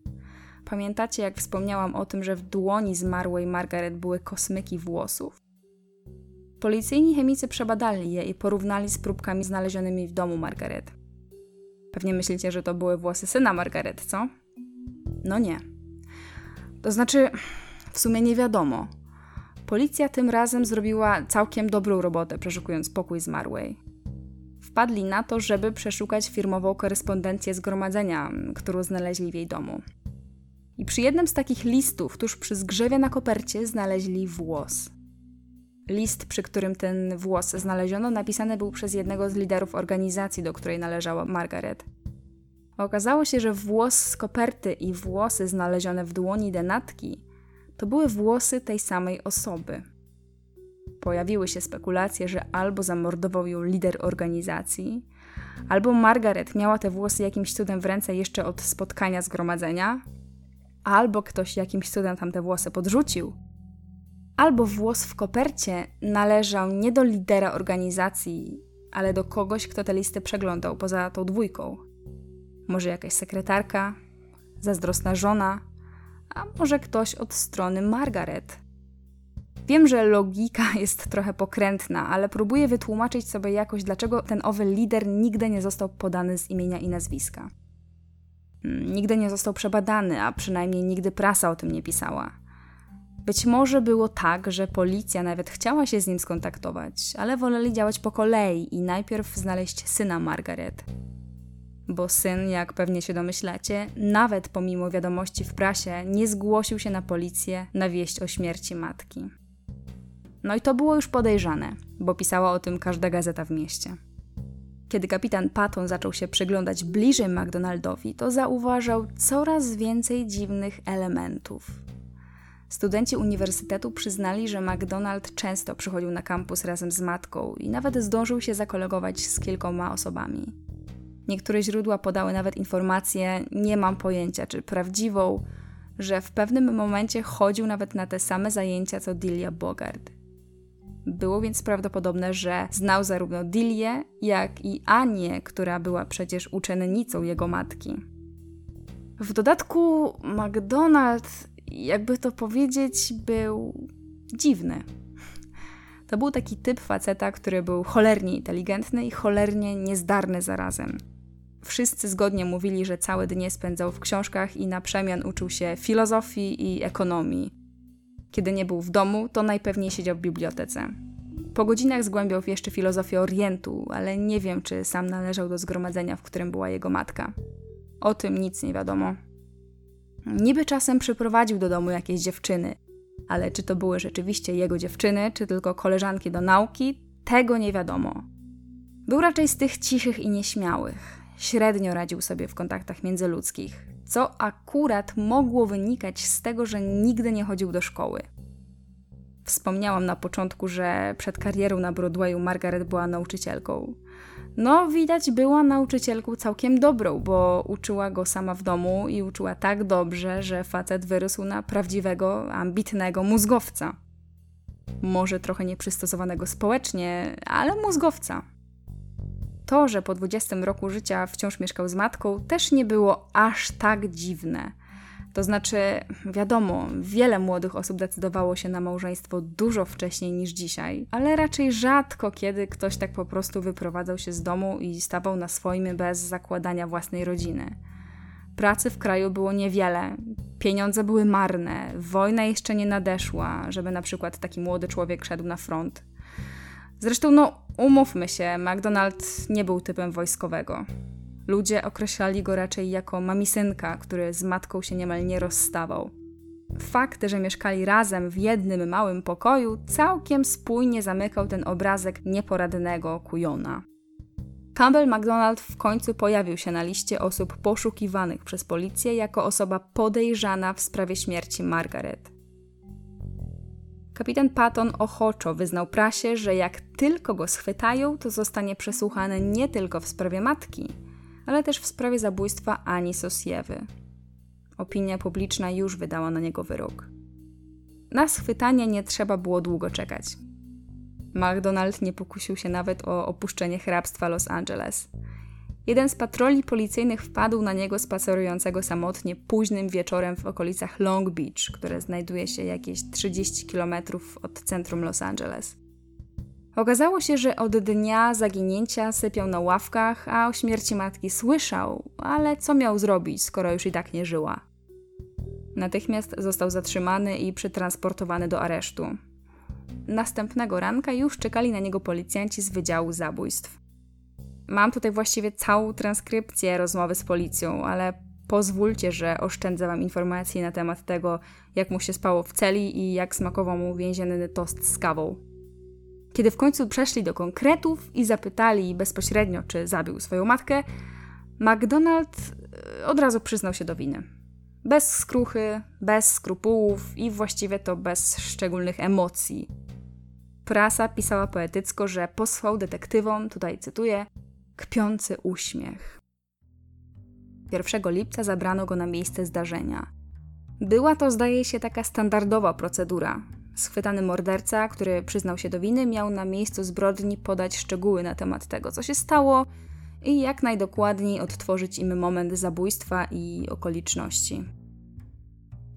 Pamiętacie, jak wspomniałam o tym, że w dłoni zmarłej Margaret były kosmyki włosów? Policyjni chemicy przebadali je i porównali z próbkami znalezionymi w domu Margaret. Pewnie myślicie, że to były włosy syna Margaret, co? No nie. To znaczy, w sumie nie wiadomo. Policja tym razem zrobiła całkiem dobrą robotę, przeszukując pokój zmarłej. Wpadli na to, żeby przeszukać firmową korespondencję zgromadzenia, którą znaleźli w jej domu. I przy jednym z takich listów, tuż przy zgrzewie na kopercie, znaleźli włos. List, przy którym ten włos znaleziono, napisany był przez jednego z liderów organizacji, do której należała Margaret. Okazało się, że włos z koperty i włosy znalezione w dłoni denatki to były włosy tej samej osoby. Pojawiły się spekulacje, że albo zamordował ją lider organizacji, albo Margaret miała te włosy jakimś cudem w ręce jeszcze od spotkania zgromadzenia, albo ktoś jakimś cudem tam te włosy podrzucił albo włos w kopercie należał nie do lidera organizacji, ale do kogoś, kto te listy przeglądał poza tą dwójką. Może jakaś sekretarka, zazdrosna żona, a może ktoś od strony Margaret. Wiem, że logika (laughs) jest trochę pokrętna, ale próbuję wytłumaczyć sobie jakoś, dlaczego ten owy lider nigdy nie został podany z imienia i nazwiska. Nigdy nie został przebadany, a przynajmniej nigdy prasa o tym nie pisała. Być może było tak, że policja nawet chciała się z nim skontaktować, ale woleli działać po kolei i najpierw znaleźć syna Margaret. Bo syn, jak pewnie się domyślacie, nawet pomimo wiadomości w prasie, nie zgłosił się na policję na wieść o śmierci matki. No i to było już podejrzane, bo pisała o tym każda gazeta w mieście. Kiedy kapitan Patton zaczął się przyglądać bliżej McDonaldowi, to zauważał coraz więcej dziwnych elementów. Studenci uniwersytetu przyznali, że McDonald często przychodził na kampus razem z matką i nawet zdążył się zakolegować z kilkoma osobami. Niektóre źródła podały nawet informację, nie mam pojęcia czy prawdziwą, że w pewnym momencie chodził nawet na te same zajęcia co Delia Bogart. Było więc prawdopodobne, że znał zarówno Dilię, jak i Anię, która była przecież uczennicą jego matki. W dodatku McDonald, jakby to powiedzieć, był dziwny. To był taki typ faceta, który był cholernie inteligentny i cholernie niezdarny zarazem. Wszyscy zgodnie mówili, że całe dnie spędzał w książkach i na przemian uczył się filozofii i ekonomii. Kiedy nie był w domu, to najpewniej siedział w bibliotece. Po godzinach zgłębiał jeszcze filozofię Orientu, ale nie wiem, czy sam należał do zgromadzenia, w którym była jego matka. O tym nic nie wiadomo. Niby czasem przyprowadził do domu jakieś dziewczyny, ale czy to były rzeczywiście jego dziewczyny, czy tylko koleżanki do nauki, tego nie wiadomo. Był raczej z tych cichych i nieśmiałych. Średnio radził sobie w kontaktach międzyludzkich, co akurat mogło wynikać z tego, że nigdy nie chodził do szkoły. Wspomniałam na początku, że przed karierą na Broadwayu Margaret była nauczycielką. No, widać, była nauczycielką całkiem dobrą, bo uczyła go sama w domu i uczyła tak dobrze, że facet wyrósł na prawdziwego, ambitnego mózgowca. Może trochę nieprzystosowanego społecznie, ale mózgowca. To, że po 20 roku życia wciąż mieszkał z matką, też nie było aż tak dziwne. To znaczy, wiadomo, wiele młodych osób decydowało się na małżeństwo dużo wcześniej niż dzisiaj, ale raczej rzadko kiedy ktoś tak po prostu wyprowadzał się z domu i stawał na swoim bez zakładania własnej rodziny. Pracy w kraju było niewiele, pieniądze były marne, wojna jeszcze nie nadeszła, żeby na przykład taki młody człowiek szedł na front. Zresztą, no, umówmy się, McDonald nie był typem wojskowego. Ludzie określali go raczej jako mamisynka, który z matką się niemal nie rozstawał. Fakt, że mieszkali razem w jednym małym pokoju, całkiem spójnie zamykał ten obrazek nieporadnego kujona. Campbell McDonald w końcu pojawił się na liście osób poszukiwanych przez policję jako osoba podejrzana w sprawie śmierci Margaret. Kapitan Patton ochoczo wyznał prasie, że jak tylko go schwytają, to zostanie przesłuchany nie tylko w sprawie matki, ale też w sprawie zabójstwa Ani Sosiewy. Opinia publiczna już wydała na niego wyrok. Na schwytanie nie trzeba było długo czekać. McDonald nie pokusił się nawet o opuszczenie hrabstwa Los Angeles. Jeden z patroli policyjnych wpadł na niego spacerującego samotnie późnym wieczorem w okolicach Long Beach, które znajduje się jakieś 30 km od centrum Los Angeles. Okazało się, że od dnia zaginięcia sypiał na ławkach, a o śmierci matki słyszał, ale co miał zrobić, skoro już i tak nie żyła? Natychmiast został zatrzymany i przetransportowany do aresztu. Następnego ranka już czekali na niego policjanci z Wydziału Zabójstw. Mam tutaj właściwie całą transkrypcję rozmowy z policją, ale pozwólcie, że oszczędzę Wam informacji na temat tego, jak mu się spało w celi i jak smakował mu więzienny tost z kawą. Kiedy w końcu przeszli do konkretów i zapytali bezpośrednio, czy zabił swoją matkę, McDonald e, od razu przyznał się do winy. Bez skruchy, bez skrupułów i właściwie to bez szczególnych emocji. Prasa pisała poetycko, że posłał detektywom, tutaj cytuję, kpiący uśmiech. 1 lipca zabrano go na miejsce zdarzenia. Była to, zdaje się, taka standardowa procedura. Schwytany morderca, który przyznał się do winy, miał na miejscu zbrodni podać szczegóły na temat tego, co się stało i jak najdokładniej odtworzyć im moment zabójstwa i okoliczności.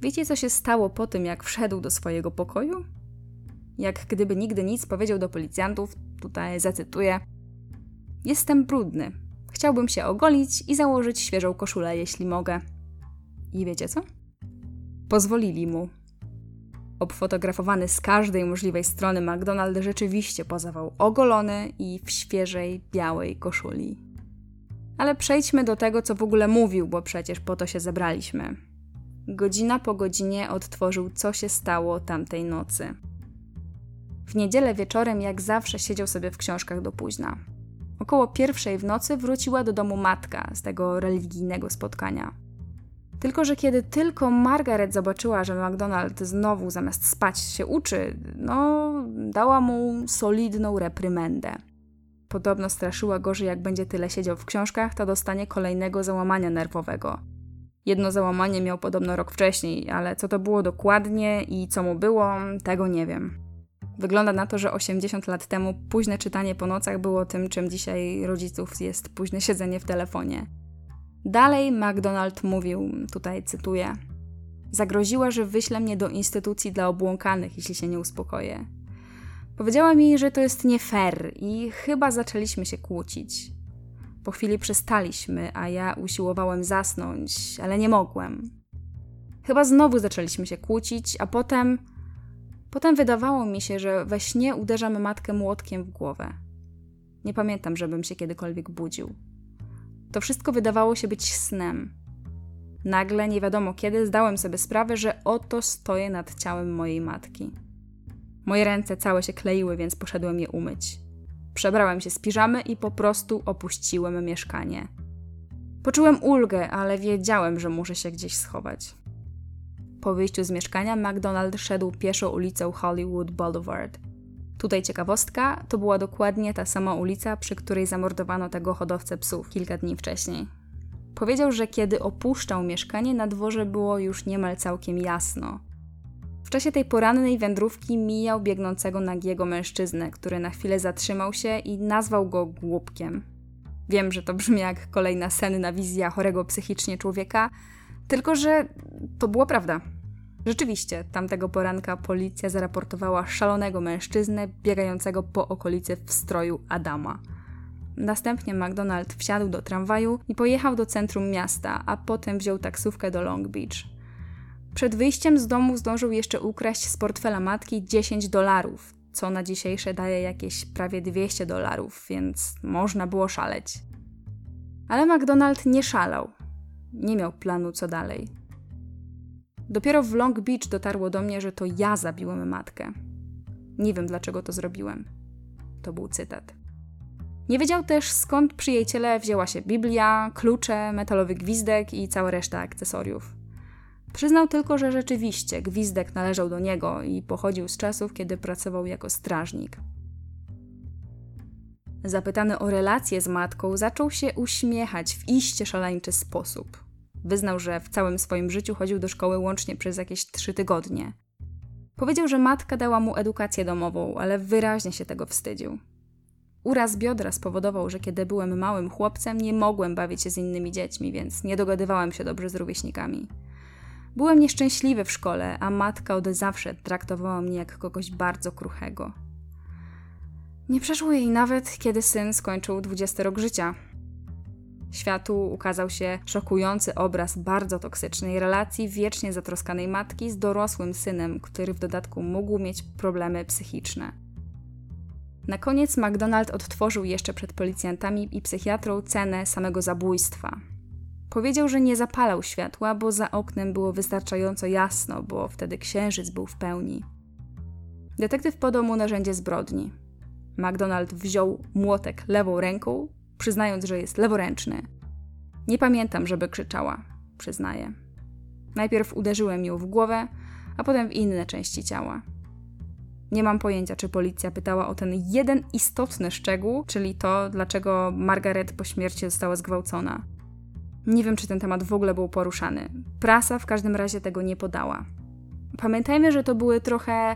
Wiecie, co się stało po tym, jak wszedł do swojego pokoju? Jak gdyby nigdy nic powiedział do policjantów, tutaj zacytuję: Jestem brudny. Chciałbym się ogolić i założyć świeżą koszulę, jeśli mogę. I wiecie co? Pozwolili mu. Obfotografowany z każdej możliwej strony, McDonald rzeczywiście pozował ogolony i w świeżej, białej koszuli. Ale przejdźmy do tego, co w ogóle mówił, bo przecież po to się zebraliśmy. Godzina po godzinie odtworzył, co się stało tamtej nocy. W niedzielę wieczorem, jak zawsze, siedział sobie w książkach do późna. Około pierwszej w nocy wróciła do domu matka z tego religijnego spotkania. Tylko, że kiedy tylko Margaret zobaczyła, że McDonald znowu zamiast spać się uczy, no, dała mu solidną reprymendę. Podobno straszyła go, że jak będzie tyle siedział w książkach, to dostanie kolejnego załamania nerwowego. Jedno załamanie miał podobno rok wcześniej, ale co to było dokładnie i co mu było, tego nie wiem. Wygląda na to, że 80 lat temu późne czytanie po nocach było tym, czym dzisiaj rodziców jest późne siedzenie w telefonie. Dalej McDonald mówił, tutaj cytuję: Zagroziła, że wyśle mnie do instytucji dla obłąkanych, jeśli się nie uspokoję. Powiedziała mi, że to jest nie fair i chyba zaczęliśmy się kłócić. Po chwili przestaliśmy, a ja usiłowałem zasnąć, ale nie mogłem. Chyba znowu zaczęliśmy się kłócić, a potem. Potem wydawało mi się, że we śnie uderzam matkę młotkiem w głowę. Nie pamiętam, żebym się kiedykolwiek budził. To wszystko wydawało się być snem. Nagle, nie wiadomo kiedy, zdałem sobie sprawę, że oto stoję nad ciałem mojej matki. Moje ręce całe się kleiły, więc poszedłem je umyć. Przebrałem się z piżamy i po prostu opuściłem mieszkanie. Poczułem ulgę, ale wiedziałem, że muszę się gdzieś schować. Po wyjściu z mieszkania McDonald szedł pieszo ulicą Hollywood Boulevard. Tutaj ciekawostka, to była dokładnie ta sama ulica, przy której zamordowano tego hodowcę psów kilka dni wcześniej. Powiedział, że kiedy opuszczał mieszkanie, na dworze było już niemal całkiem jasno. W czasie tej porannej wędrówki mijał biegnącego nagiego mężczyznę, który na chwilę zatrzymał się i nazwał go głupkiem. Wiem, że to brzmi jak kolejna senna wizja chorego psychicznie człowieka, tylko że to była prawda. Rzeczywiście, tamtego poranka policja zaraportowała szalonego mężczyznę biegającego po okolicy w stroju Adama. Następnie McDonald wsiadł do tramwaju i pojechał do centrum miasta, a potem wziął taksówkę do Long Beach. Przed wyjściem z domu zdążył jeszcze ukraść z portfela matki 10 dolarów, co na dzisiejsze daje jakieś prawie 200 dolarów, więc można było szaleć. Ale McDonald nie szalał. Nie miał planu co dalej. Dopiero w Long Beach dotarło do mnie, że to ja zabiłem matkę. Nie wiem dlaczego to zrobiłem. To był cytat. Nie wiedział też skąd przy jej ciele wzięła się Biblia, klucze, metalowy gwizdek i cała reszta akcesoriów. Przyznał tylko, że rzeczywiście gwizdek należał do niego i pochodził z czasów, kiedy pracował jako strażnik. Zapytany o relacje z matką, zaczął się uśmiechać w iście szaleńczy sposób. Wyznał, że w całym swoim życiu chodził do szkoły łącznie przez jakieś trzy tygodnie. Powiedział, że matka dała mu edukację domową, ale wyraźnie się tego wstydził. Uraz biodra spowodował, że kiedy byłem małym chłopcem, nie mogłem bawić się z innymi dziećmi, więc nie dogadywałem się dobrze z rówieśnikami. Byłem nieszczęśliwy w szkole, a matka od zawsze traktowała mnie jak kogoś bardzo kruchego. Nie przeszło jej nawet, kiedy syn skończył 20 rok życia. Światu ukazał się szokujący obraz bardzo toksycznej relacji wiecznie zatroskanej matki z dorosłym synem, który w dodatku mógł mieć problemy psychiczne. Na koniec McDonald odtworzył jeszcze przed policjantami i psychiatrą cenę samego zabójstwa. Powiedział, że nie zapalał światła, bo za oknem było wystarczająco jasno, bo wtedy księżyc był w pełni. Detektyw podał mu narzędzie zbrodni. McDonald wziął młotek lewą ręką, przyznając, że jest leworęczny. Nie pamiętam, żeby krzyczała, przyznaję. Najpierw uderzyłem ją w głowę, a potem w inne części ciała. Nie mam pojęcia, czy policja pytała o ten jeden istotny szczegół, czyli to, dlaczego Margaret po śmierci została zgwałcona. Nie wiem, czy ten temat w ogóle był poruszany. Prasa w każdym razie tego nie podała. Pamiętajmy, że to były trochę,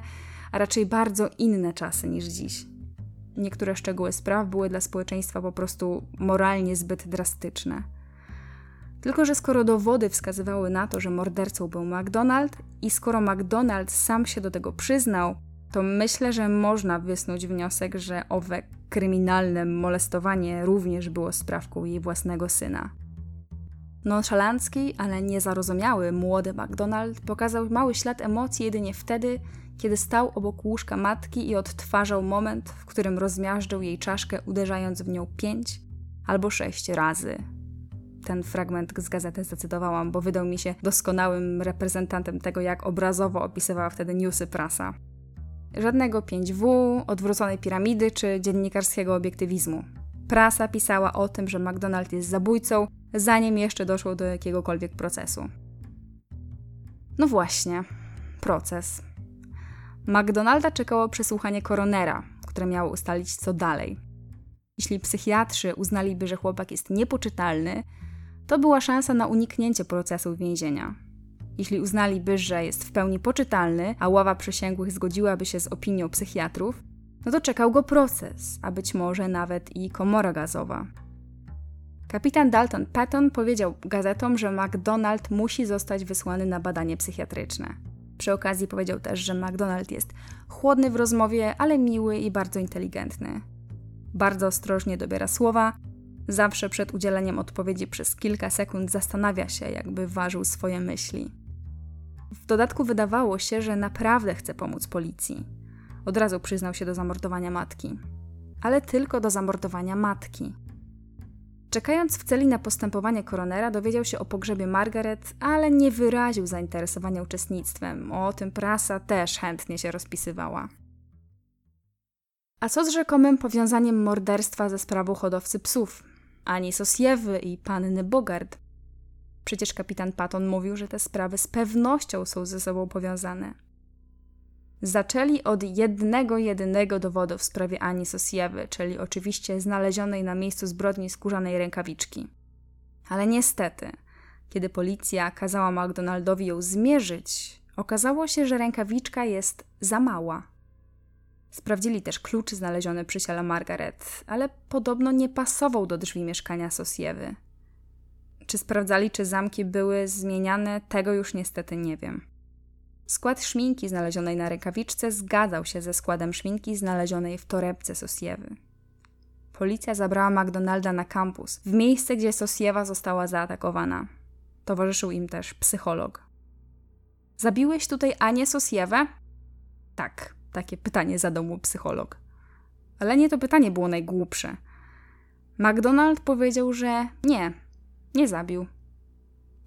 a raczej bardzo inne czasy niż dziś. Niektóre szczegóły spraw były dla społeczeństwa po prostu moralnie zbyt drastyczne. Tylko, że skoro dowody wskazywały na to, że mordercą był McDonald i skoro McDonald sam się do tego przyznał, to myślę, że można wysnuć wniosek, że owe kryminalne molestowanie również było sprawką jej własnego syna. Nonszalancki, ale niezarozumiały młody MacDonald pokazał mały ślad emocji jedynie wtedy, kiedy stał obok łóżka matki i odtwarzał moment, w którym rozmiażdżył jej czaszkę, uderzając w nią pięć albo sześć razy. Ten fragment z gazety zdecydowałam, bo wydał mi się doskonałym reprezentantem tego, jak obrazowo opisywała wtedy newsy prasa. Żadnego 5W, odwróconej piramidy czy dziennikarskiego obiektywizmu. Prasa pisała o tym, że McDonald jest zabójcą, zanim jeszcze doszło do jakiegokolwiek procesu. No właśnie, proces. McDonalda czekało przesłuchanie koronera, które miało ustalić co dalej. Jeśli psychiatrzy uznaliby, że chłopak jest niepoczytalny, to była szansa na uniknięcie procesu więzienia. Jeśli uznaliby, że jest w pełni poczytalny, a ława przysięgłych zgodziłaby się z opinią psychiatrów, no to czekał go proces, a być może nawet i komora gazowa. Kapitan Dalton Patton powiedział gazetom, że McDonald musi zostać wysłany na badanie psychiatryczne. Przy okazji powiedział też, że McDonald jest chłodny w rozmowie, ale miły i bardzo inteligentny. Bardzo ostrożnie dobiera słowa, zawsze przed udzieleniem odpowiedzi przez kilka sekund zastanawia się, jakby ważył swoje myśli. W dodatku wydawało się, że naprawdę chce pomóc policji. Od razu przyznał się do zamordowania matki. Ale tylko do zamordowania matki. Czekając w celi na postępowanie koronera, dowiedział się o pogrzebie Margaret, ale nie wyraził zainteresowania uczestnictwem. O tym prasa też chętnie się rozpisywała. A co z rzekomym powiązaniem morderstwa ze sprawą hodowcy psów? Ani Sosiewy i panny Bogard. Przecież kapitan Patton mówił, że te sprawy z pewnością są ze sobą powiązane. Zaczęli od jednego, jedynego dowodu w sprawie Ani Sosiewy, czyli oczywiście znalezionej na miejscu zbrodni skórzanej rękawiczki. Ale niestety, kiedy policja kazała McDonaldowi ją zmierzyć, okazało się, że rękawiczka jest za mała. Sprawdzili też klucz znaleziony przy ciele Margaret, ale podobno nie pasował do drzwi mieszkania Sosiewy. Czy sprawdzali, czy zamki były zmieniane, tego już niestety nie wiem. Skład szminki znalezionej na rękawiczce zgadzał się ze składem szminki znalezionej w torebce Sosiewy. Policja zabrała McDonalda na kampus, w miejsce, gdzie Sosiewa została zaatakowana. Towarzyszył im też psycholog. Zabiłeś tutaj Anię Sosiewę? Tak, takie pytanie zadał mu psycholog. Ale nie to pytanie było najgłupsze. McDonald powiedział, że nie, nie zabił.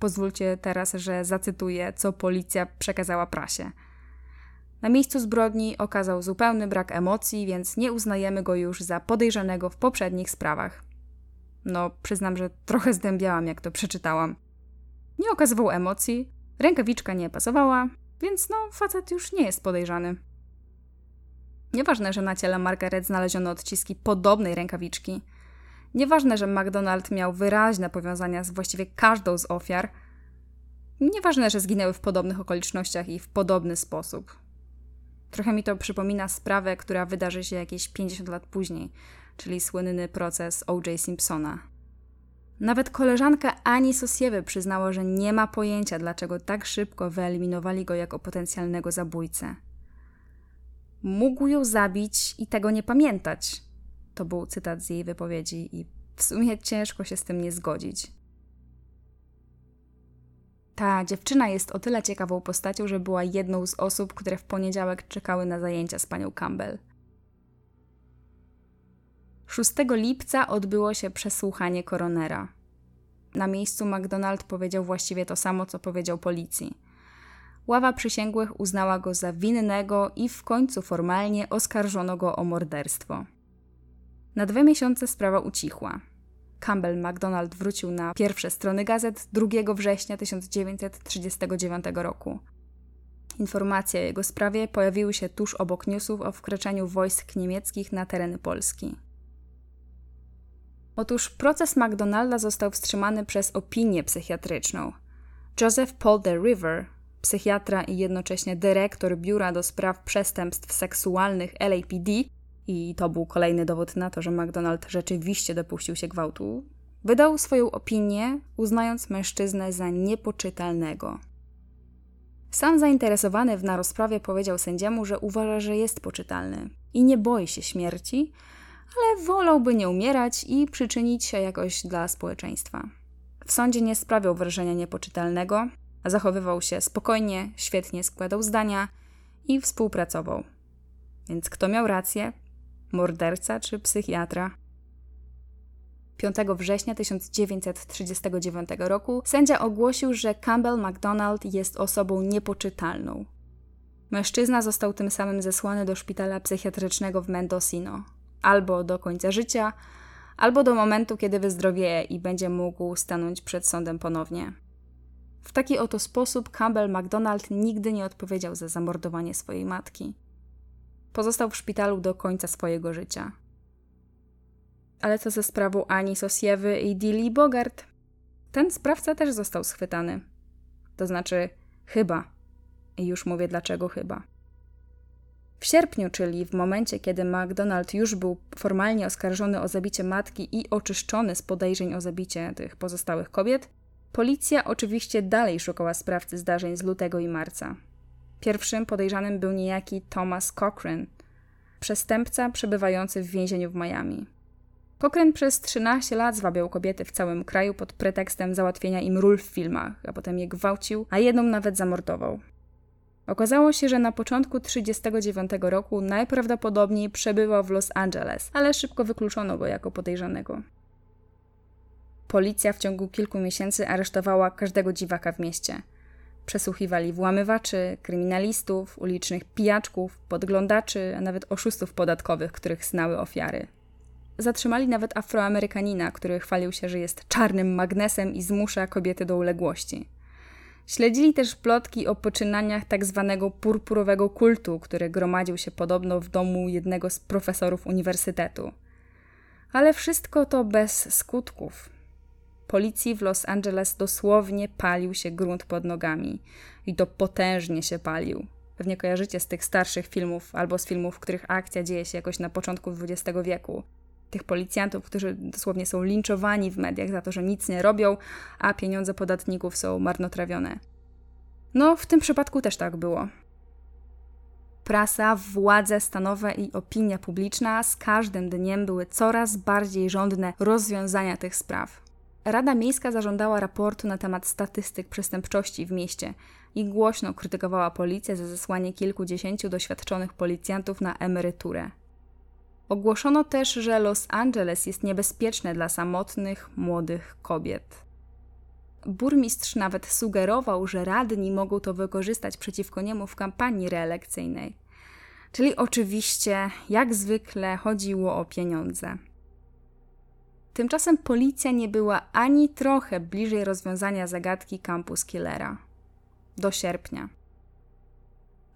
Pozwólcie teraz, że zacytuję, co policja przekazała prasie. Na miejscu zbrodni okazał zupełny brak emocji, więc nie uznajemy go już za podejrzanego w poprzednich sprawach. No, przyznam, że trochę zdębiałam, jak to przeczytałam. Nie okazywał emocji, rękawiczka nie pasowała, więc no, facet już nie jest podejrzany. Nieważne, że na ciele Margaret znaleziono odciski podobnej rękawiczki. Nieważne, że McDonald miał wyraźne powiązania z właściwie każdą z ofiar. Nieważne, że zginęły w podobnych okolicznościach i w podobny sposób. Trochę mi to przypomina sprawę, która wydarzy się jakieś 50 lat później, czyli słynny proces O.J. Simpsona. Nawet koleżanka Ani Sosiewy przyznała, że nie ma pojęcia, dlaczego tak szybko wyeliminowali go jako potencjalnego zabójcę. Mógł ją zabić i tego nie pamiętać. To był cytat z jej wypowiedzi, i w sumie ciężko się z tym nie zgodzić. Ta dziewczyna jest o tyle ciekawą postacią, że była jedną z osób, które w poniedziałek czekały na zajęcia z panią Campbell. 6 lipca odbyło się przesłuchanie koronera. Na miejscu McDonald powiedział właściwie to samo, co powiedział policji. Ława przysięgłych uznała go za winnego i w końcu formalnie oskarżono go o morderstwo. Na dwa miesiące sprawa ucichła. Campbell MacDonald wrócił na pierwsze strony gazet 2 września 1939 roku. Informacje o jego sprawie pojawiły się tuż obok newsów o wkraczaniu wojsk niemieckich na tereny Polski. Otóż proces McDonalda został wstrzymany przez opinię psychiatryczną. Joseph Paul de River, psychiatra i jednocześnie dyrektor Biura do Spraw Przestępstw Seksualnych LAPD, i to był kolejny dowód na to, że McDonald rzeczywiście dopuścił się gwałtu, wydał swoją opinię, uznając mężczyznę za niepoczytalnego. Sam zainteresowany w na rozprawie powiedział sędziemu, że uważa, że jest poczytalny i nie boi się śmierci, ale wolałby nie umierać i przyczynić się jakoś dla społeczeństwa. W sądzie nie sprawiał wrażenia niepoczytalnego, zachowywał się spokojnie, świetnie składał zdania i współpracował. Więc kto miał rację? Morderca czy psychiatra? 5 września 1939 roku sędzia ogłosił, że Campbell MacDonald jest osobą niepoczytalną. Mężczyzna został tym samym zesłany do szpitala psychiatrycznego w Mendocino, albo do końca życia, albo do momentu, kiedy wyzdrowieje i będzie mógł stanąć przed sądem ponownie. W taki oto sposób Campbell MacDonald nigdy nie odpowiedział za zamordowanie swojej matki. Pozostał w szpitalu do końca swojego życia. Ale co ze sprawą Ani Sosiewy i Dilly Bogart? Ten sprawca też został schwytany. To znaczy, chyba. I już mówię dlaczego chyba. W sierpniu, czyli w momencie, kiedy McDonald już był formalnie oskarżony o zabicie matki i oczyszczony z podejrzeń o zabicie tych pozostałych kobiet, policja oczywiście dalej szukała sprawcy zdarzeń z lutego i marca. Pierwszym podejrzanym był niejaki Thomas Cochran, przestępca przebywający w więzieniu w Miami. Cochran przez 13 lat zwabiał kobiety w całym kraju pod pretekstem załatwienia im ról w filmach, a potem je gwałcił, a jedną nawet zamordował. Okazało się, że na początku 1939 roku najprawdopodobniej przebywał w Los Angeles, ale szybko wykluczono go jako podejrzanego. Policja w ciągu kilku miesięcy aresztowała każdego dziwaka w mieście. Przesłuchiwali włamywaczy, kryminalistów, ulicznych pijaczków, podglądaczy, a nawet oszustów podatkowych, których znały ofiary. Zatrzymali nawet Afroamerykanina, który chwalił się, że jest czarnym magnesem i zmusza kobiety do uległości. Śledzili też plotki o poczynaniach tak zwanego purpurowego kultu, który gromadził się podobno w domu jednego z profesorów uniwersytetu. Ale wszystko to bez skutków. Policji w Los Angeles dosłownie palił się grunt pod nogami. I to potężnie się palił. Pewnie kojarzycie z tych starszych filmów albo z filmów, w których akcja dzieje się jakoś na początku XX wieku tych policjantów, którzy dosłownie są linczowani w mediach za to, że nic nie robią, a pieniądze podatników są marnotrawione. No, w tym przypadku też tak było. Prasa, władze stanowe i opinia publiczna z każdym dniem były coraz bardziej żądne rozwiązania tych spraw. Rada Miejska zażądała raportu na temat statystyk przestępczości w mieście i głośno krytykowała policję za zesłanie kilkudziesięciu doświadczonych policjantów na emeryturę. Ogłoszono też, że Los Angeles jest niebezpieczne dla samotnych, młodych kobiet. Burmistrz nawet sugerował, że radni mogą to wykorzystać przeciwko niemu w kampanii reelekcyjnej. Czyli oczywiście, jak zwykle, chodziło o pieniądze. Tymczasem policja nie była ani trochę bliżej rozwiązania zagadki Campus Killera. Do sierpnia.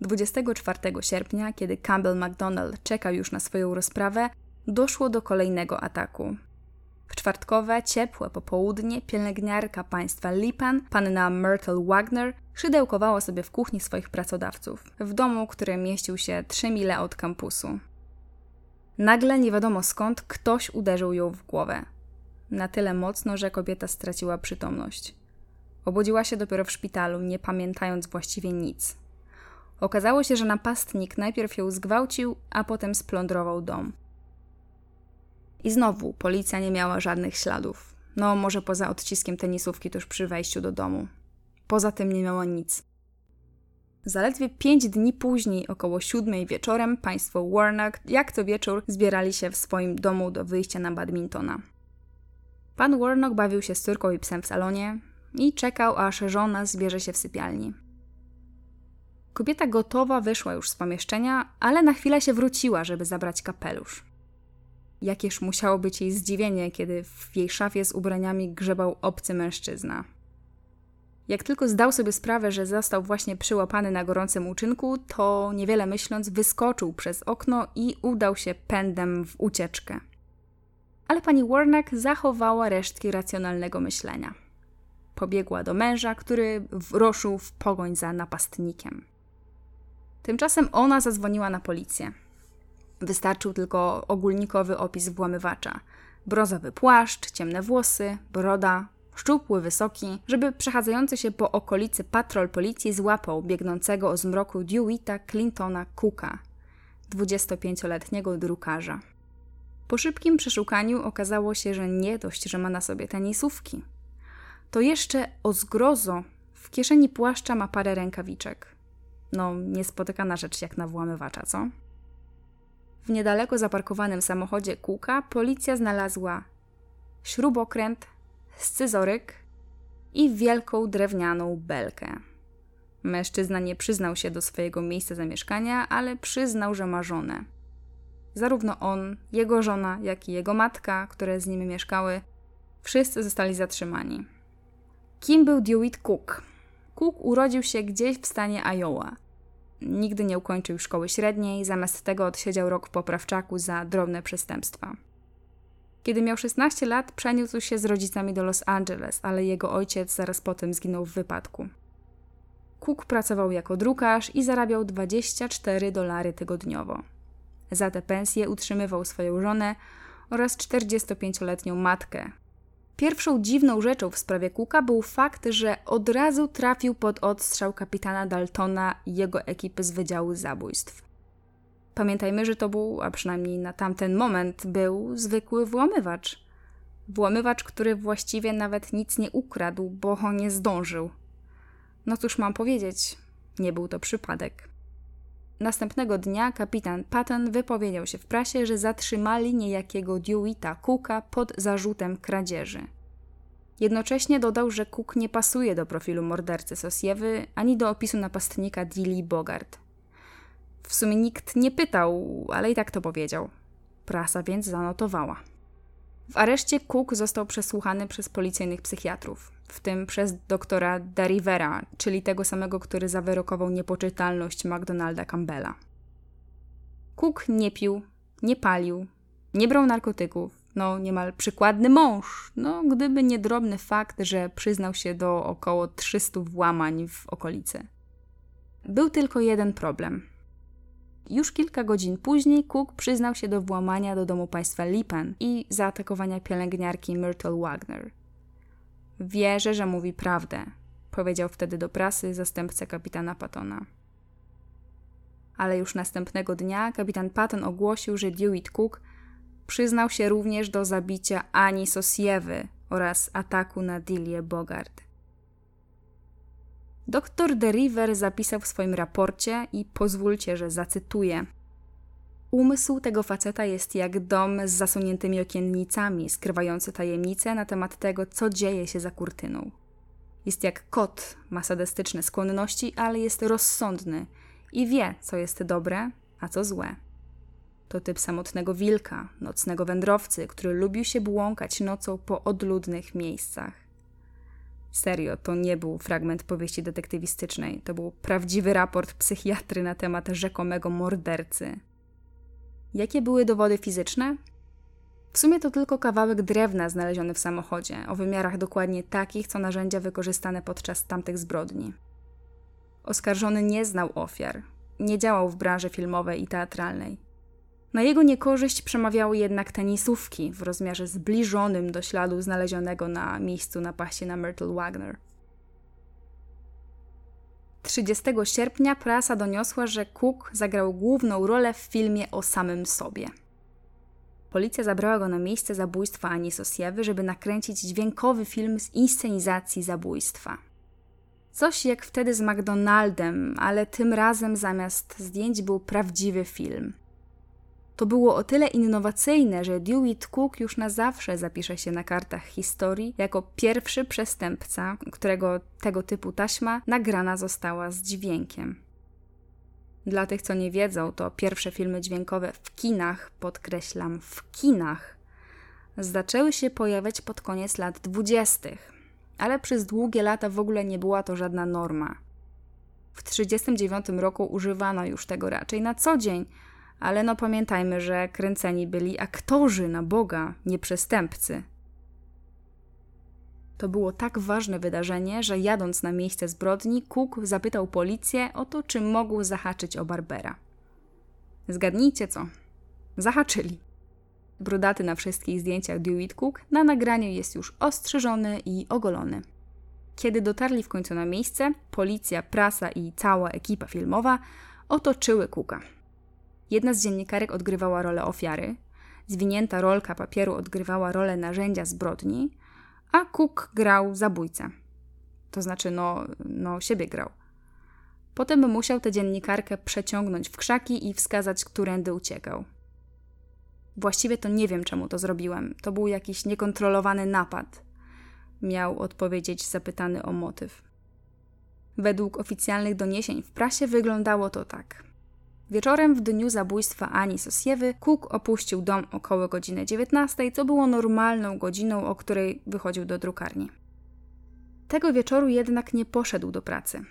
24 sierpnia, kiedy Campbell McDonald czekał już na swoją rozprawę, doszło do kolejnego ataku. W czwartkowe, ciepłe popołudnie pielęgniarka państwa Lipan, panna Myrtle Wagner, szydełkowała sobie w kuchni swoich pracodawców, w domu, który mieścił się 3 mile od kampusu. Nagle, nie wiadomo skąd, ktoś uderzył ją w głowę. Na tyle mocno, że kobieta straciła przytomność. Obudziła się dopiero w szpitalu, nie pamiętając właściwie nic. Okazało się, że napastnik najpierw ją zgwałcił, a potem splądrował dom. I znowu policja nie miała żadnych śladów. No, może poza odciskiem tenisówki tuż przy wejściu do domu. Poza tym nie miała nic. Zaledwie pięć dni później, około siódmej wieczorem, państwo Warnock, jak to wieczór, zbierali się w swoim domu do wyjścia na badmintona. Pan Warnock bawił się z córką i psem w salonie i czekał, aż żona zbierze się w sypialni. Kobieta gotowa wyszła już z pomieszczenia, ale na chwilę się wróciła, żeby zabrać kapelusz. Jakież musiało być jej zdziwienie, kiedy w jej szafie z ubraniami grzebał obcy mężczyzna. Jak tylko zdał sobie sprawę, że został właśnie przyłapany na gorącym uczynku, to niewiele myśląc wyskoczył przez okno i udał się pędem w ucieczkę. Ale pani Warnock zachowała resztki racjonalnego myślenia. Pobiegła do męża, który ruszył w pogoń za napastnikiem. Tymczasem ona zadzwoniła na policję. Wystarczył tylko ogólnikowy opis włamywacza. Brozowy płaszcz, ciemne włosy, broda, szczupły, wysoki, żeby przechadzający się po okolicy patrol policji złapał biegnącego o zmroku Dewitta Clintona Cooka, 25-letniego drukarza. Po szybkim przeszukaniu okazało się, że nie dość, że ma na sobie tenisówki. To jeszcze o zgrozo w kieszeni płaszcza ma parę rękawiczek. No, niespotykana rzecz jak na włamywacza, co? W niedaleko zaparkowanym samochodzie Kuka policja znalazła śrubokręt, scyzoryk i wielką drewnianą belkę. Mężczyzna nie przyznał się do swojego miejsca zamieszkania, ale przyznał, że ma żonę. Zarówno on, jego żona, jak i jego matka, które z nimi mieszkały, wszyscy zostali zatrzymani. Kim był Dewitt Cook? Cook urodził się gdzieś w stanie Iowa. Nigdy nie ukończył szkoły średniej, zamiast tego odsiedział rok w poprawczaku za drobne przestępstwa. Kiedy miał 16 lat, przeniósł się z rodzicami do Los Angeles, ale jego ojciec zaraz potem zginął w wypadku. Cook pracował jako drukarz i zarabiał 24 dolary tygodniowo. Za tę pensję utrzymywał swoją żonę oraz 45-letnią matkę. Pierwszą dziwną rzeczą w sprawie Cooka był fakt, że od razu trafił pod odstrzał kapitana Daltona i jego ekipy z Wydziału Zabójstw. Pamiętajmy, że to był, a przynajmniej na tamten moment, był zwykły włamywacz. Włamywacz, który właściwie nawet nic nie ukradł, bo nie zdążył. No cóż mam powiedzieć, nie był to przypadek. Następnego dnia kapitan Patton wypowiedział się w prasie, że zatrzymali niejakiego Deweyta Cooka pod zarzutem kradzieży. Jednocześnie dodał, że Cook nie pasuje do profilu mordercy Sosiewy ani do opisu napastnika Dilly Bogart. W sumie nikt nie pytał, ale i tak to powiedział. Prasa więc zanotowała. W areszcie Cook został przesłuchany przez policyjnych psychiatrów, w tym przez doktora Darivera, czyli tego samego, który zawyrokował niepoczytalność McDonalda Campbella. Cook nie pił, nie palił, nie brał narkotyków, no niemal przykładny mąż, no gdyby nie drobny fakt, że przyznał się do około 300 włamań w okolicy. Był tylko jeden problem – już kilka godzin później Cook przyznał się do włamania do domu państwa Lipan i zaatakowania pielęgniarki Myrtle Wagner. Wierzę, że mówi prawdę, powiedział wtedy do prasy zastępca kapitana Pattona. Ale już następnego dnia kapitan Patton ogłosił, że Dewitt Cook przyznał się również do zabicia Ani Sosiewy oraz ataku na Dilię Bogart. Doktor de River zapisał w swoim raporcie i pozwólcie, że zacytuję. Umysł tego faceta jest jak dom z zasuniętymi okiennicami, skrywający tajemnice na temat tego, co dzieje się za kurtyną. Jest jak kot, ma sadystyczne skłonności, ale jest rozsądny i wie, co jest dobre, a co złe. To typ samotnego wilka, nocnego wędrowcy, który lubił się błąkać nocą po odludnych miejscach. Serio, to nie był fragment powieści detektywistycznej, to był prawdziwy raport psychiatry na temat rzekomego mordercy. Jakie były dowody fizyczne? W sumie to tylko kawałek drewna znaleziony w samochodzie, o wymiarach dokładnie takich, co narzędzia wykorzystane podczas tamtych zbrodni. Oskarżony nie znał ofiar, nie działał w branży filmowej i teatralnej. Na jego niekorzyść przemawiały jednak tenisówki w rozmiarze zbliżonym do śladu znalezionego na miejscu napaści na Myrtle Wagner. 30 sierpnia prasa doniosła, że Cook zagrał główną rolę w filmie o samym sobie. Policja zabrała go na miejsce zabójstwa Ani Sosiewy, żeby nakręcić dźwiękowy film z inscenizacji zabójstwa. Coś jak wtedy z McDonaldem, ale tym razem zamiast zdjęć był prawdziwy film – to było o tyle innowacyjne, że Dewitt Cook już na zawsze zapisze się na kartach historii jako pierwszy przestępca, którego tego typu taśma nagrana została z dźwiękiem. Dla tych, co nie wiedzą, to pierwsze filmy dźwiękowe w kinach, podkreślam, w kinach, zaczęły się pojawiać pod koniec lat dwudziestych, ale przez długie lata w ogóle nie była to żadna norma. W 1939 roku używano już tego raczej na co dzień, ale no pamiętajmy, że kręceni byli aktorzy na Boga, nie przestępcy. To było tak ważne wydarzenie, że jadąc na miejsce zbrodni, Cook zapytał policję o to, czy mógł zahaczyć o Barbera. Zgadnijcie co? Zahaczyli. Brudaty na wszystkich zdjęciach Dewitt Cook na nagraniu jest już ostrzyżony i ogolony. Kiedy dotarli w końcu na miejsce, policja, prasa i cała ekipa filmowa otoczyły Cooka. Jedna z dziennikarek odgrywała rolę ofiary, zwinięta rolka papieru odgrywała rolę narzędzia zbrodni, a Cook grał zabójcę. To znaczy, no, no siebie grał. Potem musiał tę dziennikarkę przeciągnąć w krzaki i wskazać, którędy uciekał. Właściwie to nie wiem, czemu to zrobiłem. To był jakiś niekontrolowany napad. Miał odpowiedzieć zapytany o motyw. Według oficjalnych doniesień w prasie wyglądało to tak. Wieczorem w dniu zabójstwa Ani Sosiewy Cook opuścił dom około godziny 19, co było normalną godziną, o której wychodził do drukarni. Tego wieczoru jednak nie poszedł do pracy.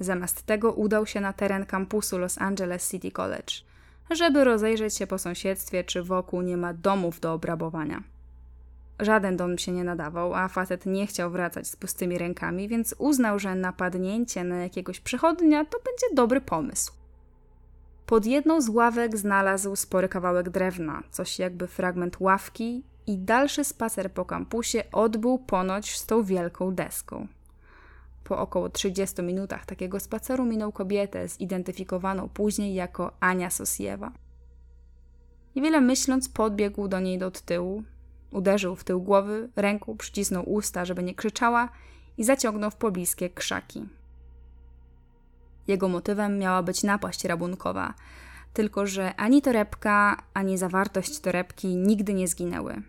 Zamiast tego udał się na teren kampusu Los Angeles City College, żeby rozejrzeć się po sąsiedztwie, czy wokół nie ma domów do obrabowania. Żaden dom się nie nadawał, a facet nie chciał wracać z pustymi rękami, więc uznał, że napadnięcie na jakiegoś przechodnia to będzie dobry pomysł. Pod jedną z ławek znalazł spory kawałek drewna, coś jakby fragment ławki, i dalszy spacer po kampusie odbył ponoć z tą wielką deską. Po około 30 minutach takiego spaceru minął kobietę zidentyfikowaną później jako Ania Sosiewa. Niewiele myśląc, podbiegł do niej do tyłu, uderzył w tył głowy, ręką przycisnął usta, żeby nie krzyczała i zaciągnął w pobliskie krzaki. Jego motywem miała być napaść rabunkowa, tylko że ani torebka, ani zawartość torebki nigdy nie zginęły.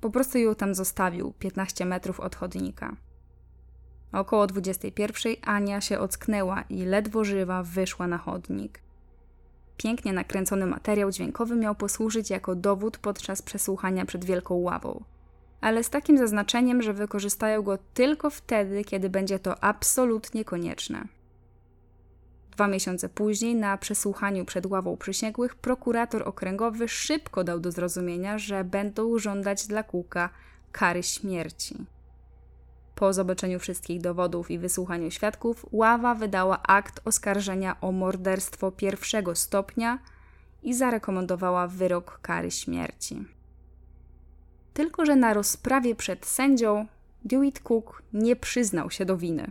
Po prostu ją tam zostawił, 15 metrów od chodnika. Około 21 Ania się ocknęła i ledwo żywa wyszła na chodnik. Pięknie nakręcony materiał dźwiękowy miał posłużyć jako dowód podczas przesłuchania przed wielką ławą. Ale z takim zaznaczeniem, że wykorzystają go tylko wtedy, kiedy będzie to absolutnie konieczne. Dwa miesiące później, na przesłuchaniu przed ławą przysięgłych, prokurator okręgowy szybko dał do zrozumienia, że będą żądać dla Kuka kary śmierci. Po zobaczeniu wszystkich dowodów i wysłuchaniu świadków, ława wydała akt oskarżenia o morderstwo pierwszego stopnia i zarekomendowała wyrok kary śmierci. Tylko, że na rozprawie przed sędzią Dewitt Cook nie przyznał się do winy.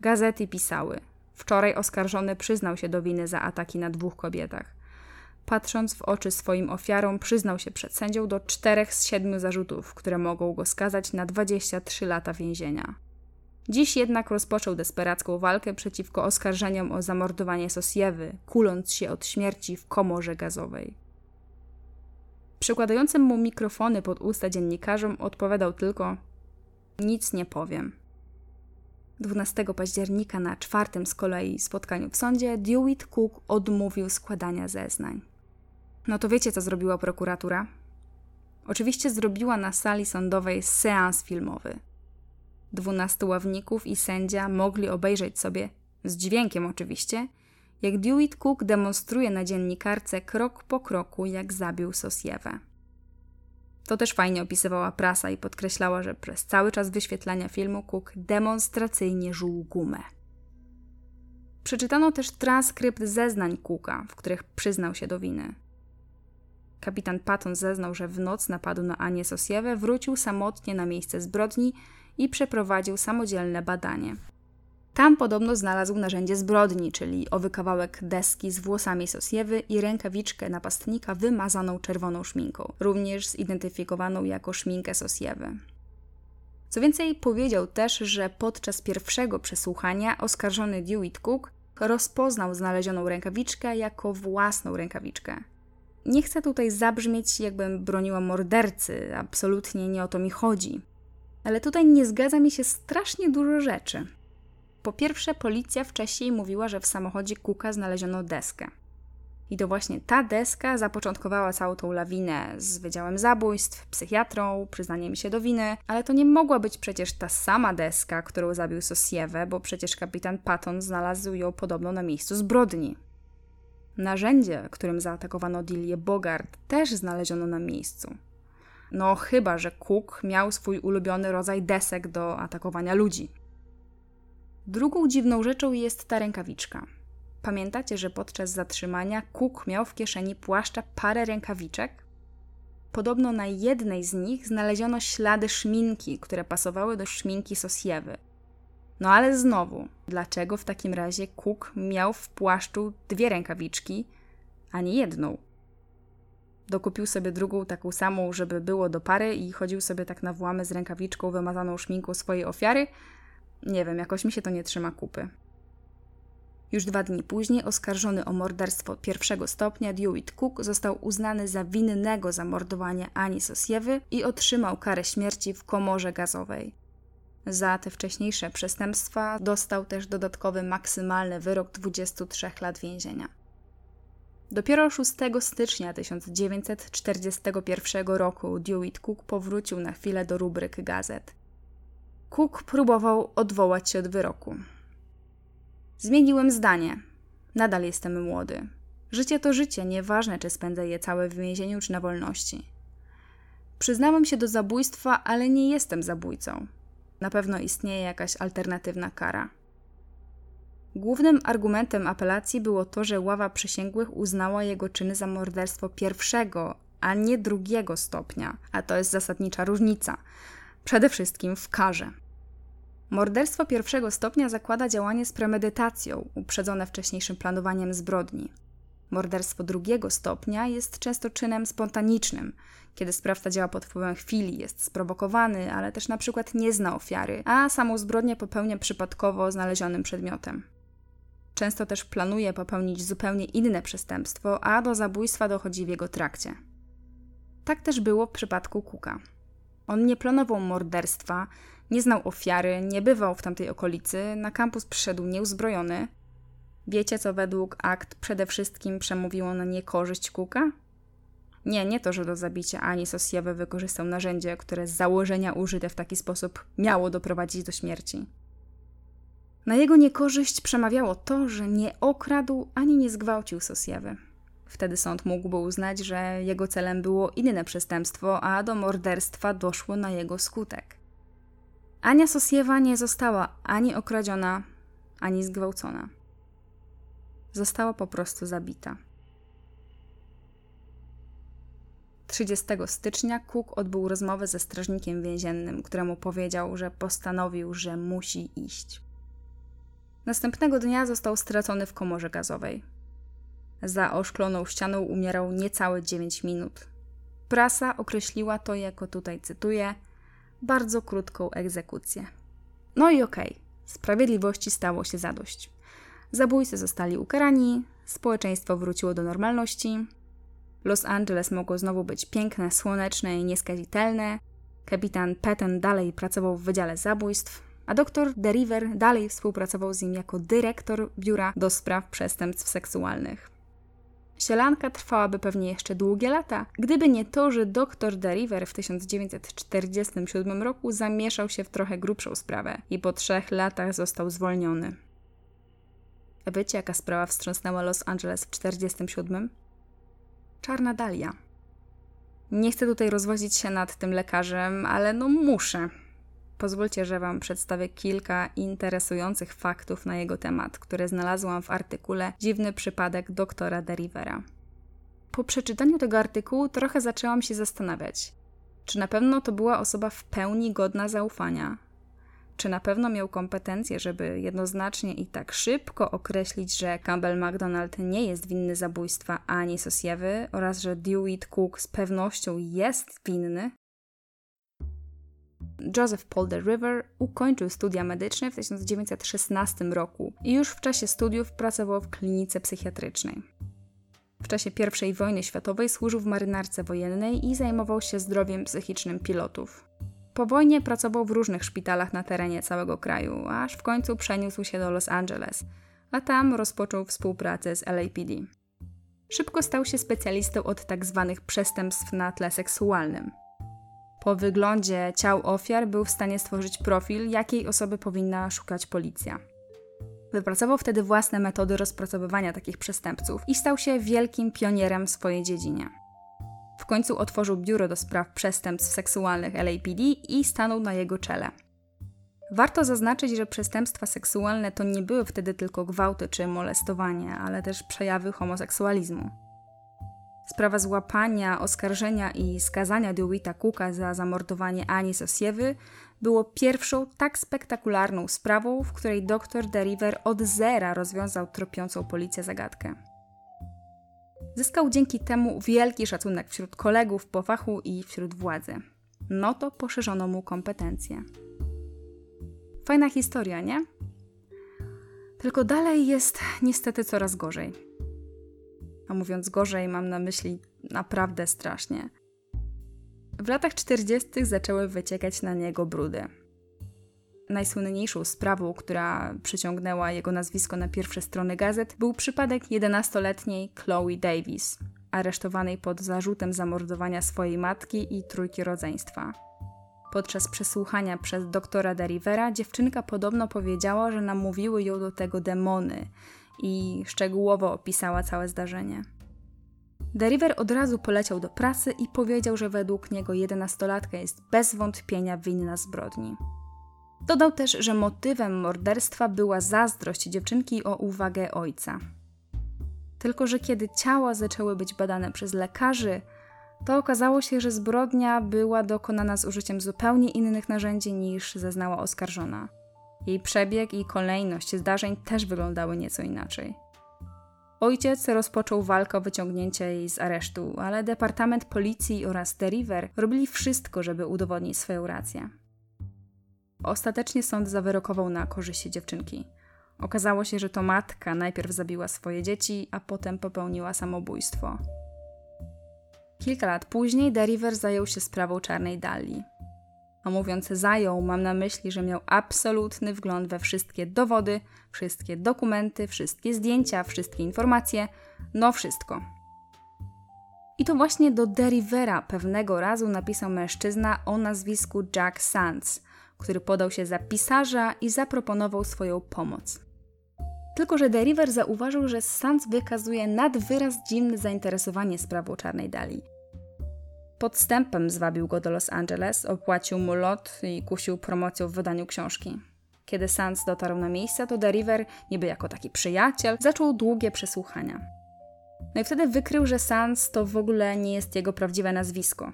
Gazety pisały – Wczoraj oskarżony przyznał się do winy za ataki na dwóch kobietach. Patrząc w oczy swoim ofiarom, przyznał się przed sędzią do czterech z siedmiu zarzutów, które mogą go skazać na 23 lata więzienia. Dziś jednak rozpoczął desperacką walkę przeciwko oskarżeniom o zamordowanie Sosiewy, kuląc się od śmierci w komorze gazowej. Przykładającym mu mikrofony pod usta dziennikarzom odpowiadał tylko: Nic nie powiem. 12 października na czwartym z kolei spotkaniu w sądzie Dewitt Cook odmówił składania zeznań. No to wiecie, co zrobiła prokuratura? Oczywiście zrobiła na sali sądowej seans filmowy. Dwunastu ławników i sędzia mogli obejrzeć sobie, z dźwiękiem oczywiście, jak Dewitt Cook demonstruje na dziennikarce krok po kroku, jak zabił Sosiewę. To też fajnie opisywała prasa i podkreślała, że przez cały czas wyświetlania filmu Cook demonstracyjnie żuł gumę. Przeczytano też transkrypt zeznań Cooka, w których przyznał się do winy. Kapitan Patton zeznał, że w noc napadu na Anię Sosiewę wrócił samotnie na miejsce zbrodni i przeprowadził samodzielne badanie. Tam podobno znalazł narzędzie zbrodni, czyli owy kawałek deski z włosami Sosiewy i rękawiczkę napastnika wymazaną czerwoną szminką, również zidentyfikowaną jako szminkę Sosiewy. Co więcej, powiedział też, że podczas pierwszego przesłuchania oskarżony Dewitt Cook rozpoznał znalezioną rękawiczkę jako własną rękawiczkę. Nie chcę tutaj zabrzmieć, jakbym broniła mordercy, absolutnie nie o to mi chodzi. Ale tutaj nie zgadza mi się strasznie dużo rzeczy. Po pierwsze, policja wcześniej mówiła, że w samochodzie Kuka znaleziono deskę. I to właśnie ta deska zapoczątkowała całą tą lawinę z Wydziałem Zabójstw, psychiatrą, przyznaniem się do winy, ale to nie mogła być przecież ta sama deska, którą zabił Sosiewę, bo przecież kapitan Patton znalazł ją podobno na miejscu zbrodni. Narzędzie, którym zaatakowano Dilię Bogart, też znaleziono na miejscu. No chyba, że Cook miał swój ulubiony rodzaj desek do atakowania ludzi. Drugą dziwną rzeczą jest ta rękawiczka. Pamiętacie, że podczas zatrzymania Cook miał w kieszeni płaszcza parę rękawiczek? Podobno na jednej z nich znaleziono ślady szminki, które pasowały do szminki Sosiewy. No ale znowu, dlaczego w takim razie Cook miał w płaszczu dwie rękawiczki, a nie jedną? Dokupił sobie drugą taką samą, żeby było do pary i chodził sobie tak na włamy z rękawiczką wymazaną szminką swojej ofiary. Nie wiem, jakoś mi się to nie trzyma kupy. Już dwa dni później oskarżony o morderstwo pierwszego stopnia Dewitt Cook został uznany za winnego zamordowania Ani Sosiewy i otrzymał karę śmierci w komorze gazowej. Za te wcześniejsze przestępstwa dostał też dodatkowy maksymalny wyrok 23 lat więzienia. Dopiero 6 stycznia 1941 roku Dewitt Cook powrócił na chwilę do rubryk gazet. Cook próbował odwołać się od wyroku. Zmieniłem zdanie. Nadal jestem młody. Życie to życie, nieważne czy spędzę je całe w więzieniu czy na wolności. Przyznałem się do zabójstwa, ale nie jestem zabójcą. Na pewno istnieje jakaś alternatywna kara. Głównym argumentem apelacji było to, że ława przysięgłych uznała jego czyny za morderstwo pierwszego, a nie drugiego stopnia, a to jest zasadnicza różnica. Przede wszystkim w karze. Morderstwo pierwszego stopnia zakłada działanie z premedytacją, uprzedzone wcześniejszym planowaniem zbrodni. Morderstwo drugiego stopnia jest często czynem spontanicznym, kiedy sprawca działa pod wpływem chwili, jest sprowokowany, ale też na przykład nie zna ofiary, a samą zbrodnię popełnia przypadkowo znalezionym przedmiotem. Często też planuje popełnić zupełnie inne przestępstwo, a do zabójstwa dochodzi w jego trakcie. Tak też było w przypadku Kuka. On nie planował morderstwa, nie znał ofiary, nie bywał w tamtej okolicy, na kampus przyszedł nieuzbrojony. Wiecie, co według akt przede wszystkim przemówiło na niekorzyść Kuka? Nie, nie to, że do zabicia Ani Sosjewy wykorzystał narzędzie, które z założenia użyte w taki sposób miało doprowadzić do śmierci. Na jego niekorzyść przemawiało to, że nie okradł ani nie zgwałcił Sosjewy. Wtedy sąd mógłby uznać, że jego celem było inne przestępstwo, a do morderstwa doszło na jego skutek. Ania Sosjewa nie została ani okradziona, ani zgwałcona. Została po prostu zabita. 30 stycznia Cook odbył rozmowę ze strażnikiem więziennym, któremu powiedział, że postanowił, że musi iść. Następnego dnia został stracony w komorze gazowej. Za oszkloną ścianą umierał niecałe 9 minut. Prasa określiła to jako, tutaj cytuję, bardzo krótką egzekucję. No i okej, okay. sprawiedliwości stało się zadość. Zabójcy zostali ukarani, społeczeństwo wróciło do normalności, Los Angeles mogło znowu być piękne, słoneczne i nieskazitelne, kapitan Patton dalej pracował w Wydziale Zabójstw, a doktor Deriver dalej współpracował z nim jako dyrektor biura do spraw przestępstw seksualnych. Sielanka trwałaby pewnie jeszcze długie lata, gdyby nie to, że dr Deriver w 1947 roku zamieszał się w trochę grubszą sprawę i po trzech latach został zwolniony. A wiecie, jaka sprawa wstrząsnęła Los Angeles w 1947? Czarna Dalia. Nie chcę tutaj rozwozić się nad tym lekarzem, ale no muszę. Pozwólcie, że Wam przedstawię kilka interesujących faktów na jego temat, które znalazłam w artykule Dziwny przypadek doktora Derivera. Po przeczytaniu tego artykułu trochę zaczęłam się zastanawiać, czy na pewno to była osoba w pełni godna zaufania, czy na pewno miał kompetencje, żeby jednoznacznie i tak szybko określić, że Campbell McDonald nie jest winny zabójstwa ani Sosiewy oraz że Dewitt Cook z pewnością jest winny? Joseph Paul de River ukończył studia medyczne w 1916 roku i już w czasie studiów pracował w klinice psychiatrycznej. W czasie I wojny światowej służył w marynarce wojennej i zajmował się zdrowiem psychicznym pilotów. Po wojnie pracował w różnych szpitalach na terenie całego kraju, aż w końcu przeniósł się do Los Angeles, a tam rozpoczął współpracę z LAPD. Szybko stał się specjalistą od tzw. Tak przestępstw na tle seksualnym. Po wyglądzie ciał ofiar był w stanie stworzyć profil, jakiej osoby powinna szukać policja. Wypracował wtedy własne metody rozpracowywania takich przestępców i stał się wielkim pionierem w swojej dziedzinie. W końcu otworzył biuro do spraw przestępstw seksualnych LAPD i stanął na jego czele. Warto zaznaczyć, że przestępstwa seksualne to nie były wtedy tylko gwałty czy molestowanie, ale też przejawy homoseksualizmu. Sprawa złapania, oskarżenia i skazania Dewita Cooka za zamordowanie Ani Sosiewy było pierwszą tak spektakularną sprawą, w której dr Deriver od zera rozwiązał tropiącą policję zagadkę. Zyskał dzięki temu wielki szacunek wśród kolegów po fachu i wśród władzy. No to poszerzono mu kompetencje. Fajna historia, nie? Tylko dalej jest niestety coraz gorzej. A mówiąc gorzej, mam na myśli naprawdę strasznie. W latach 40. zaczęły wyciekać na niego brudy. Najsłynniejszą sprawą, która przyciągnęła jego nazwisko na pierwsze strony gazet, był przypadek 11-letniej Chloe Davis, aresztowanej pod zarzutem zamordowania swojej matki i trójki rodzeństwa. Podczas przesłuchania przez doktora Derivera dziewczynka podobno powiedziała, że namówiły ją do tego demony i szczegółowo opisała całe zdarzenie. Deriver od razu poleciał do prasy i powiedział, że według niego jedenastolatka jest bez wątpienia winna zbrodni. Dodał też, że motywem morderstwa była zazdrość dziewczynki o uwagę ojca. Tylko, że kiedy ciała zaczęły być badane przez lekarzy, to okazało się, że zbrodnia była dokonana z użyciem zupełnie innych narzędzi niż zeznała oskarżona. Jej przebieg i kolejność zdarzeń też wyglądały nieco inaczej. Ojciec rozpoczął walkę o wyciągnięcie jej z aresztu, ale Departament Policji oraz The River robili wszystko, żeby udowodnić swoją rację. Ostatecznie sąd zawyrokował na korzyść dziewczynki. Okazało się, że to matka najpierw zabiła swoje dzieci, a potem popełniła samobójstwo. Kilka lat później Deriver zajął się sprawą czarnej Dali. A mówiąc zajął, mam na myśli, że miał absolutny wgląd we wszystkie dowody, wszystkie dokumenty, wszystkie zdjęcia, wszystkie informacje, no wszystko. I to właśnie do Derivera pewnego razu napisał mężczyzna o nazwisku Jack Sands, który podał się za pisarza i zaproponował swoją pomoc. Tylko, że Deriver zauważył, że Sands wykazuje nad wyraz dziwne zainteresowanie sprawą czarnej Dali. Podstępem zwabił go do Los Angeles, opłacił mu lot i kusił promocją w wydaniu książki. Kiedy Sands dotarł na miejsce, to Deriver, niby jako taki przyjaciel, zaczął długie przesłuchania. No i wtedy wykrył, że Sands to w ogóle nie jest jego prawdziwe nazwisko.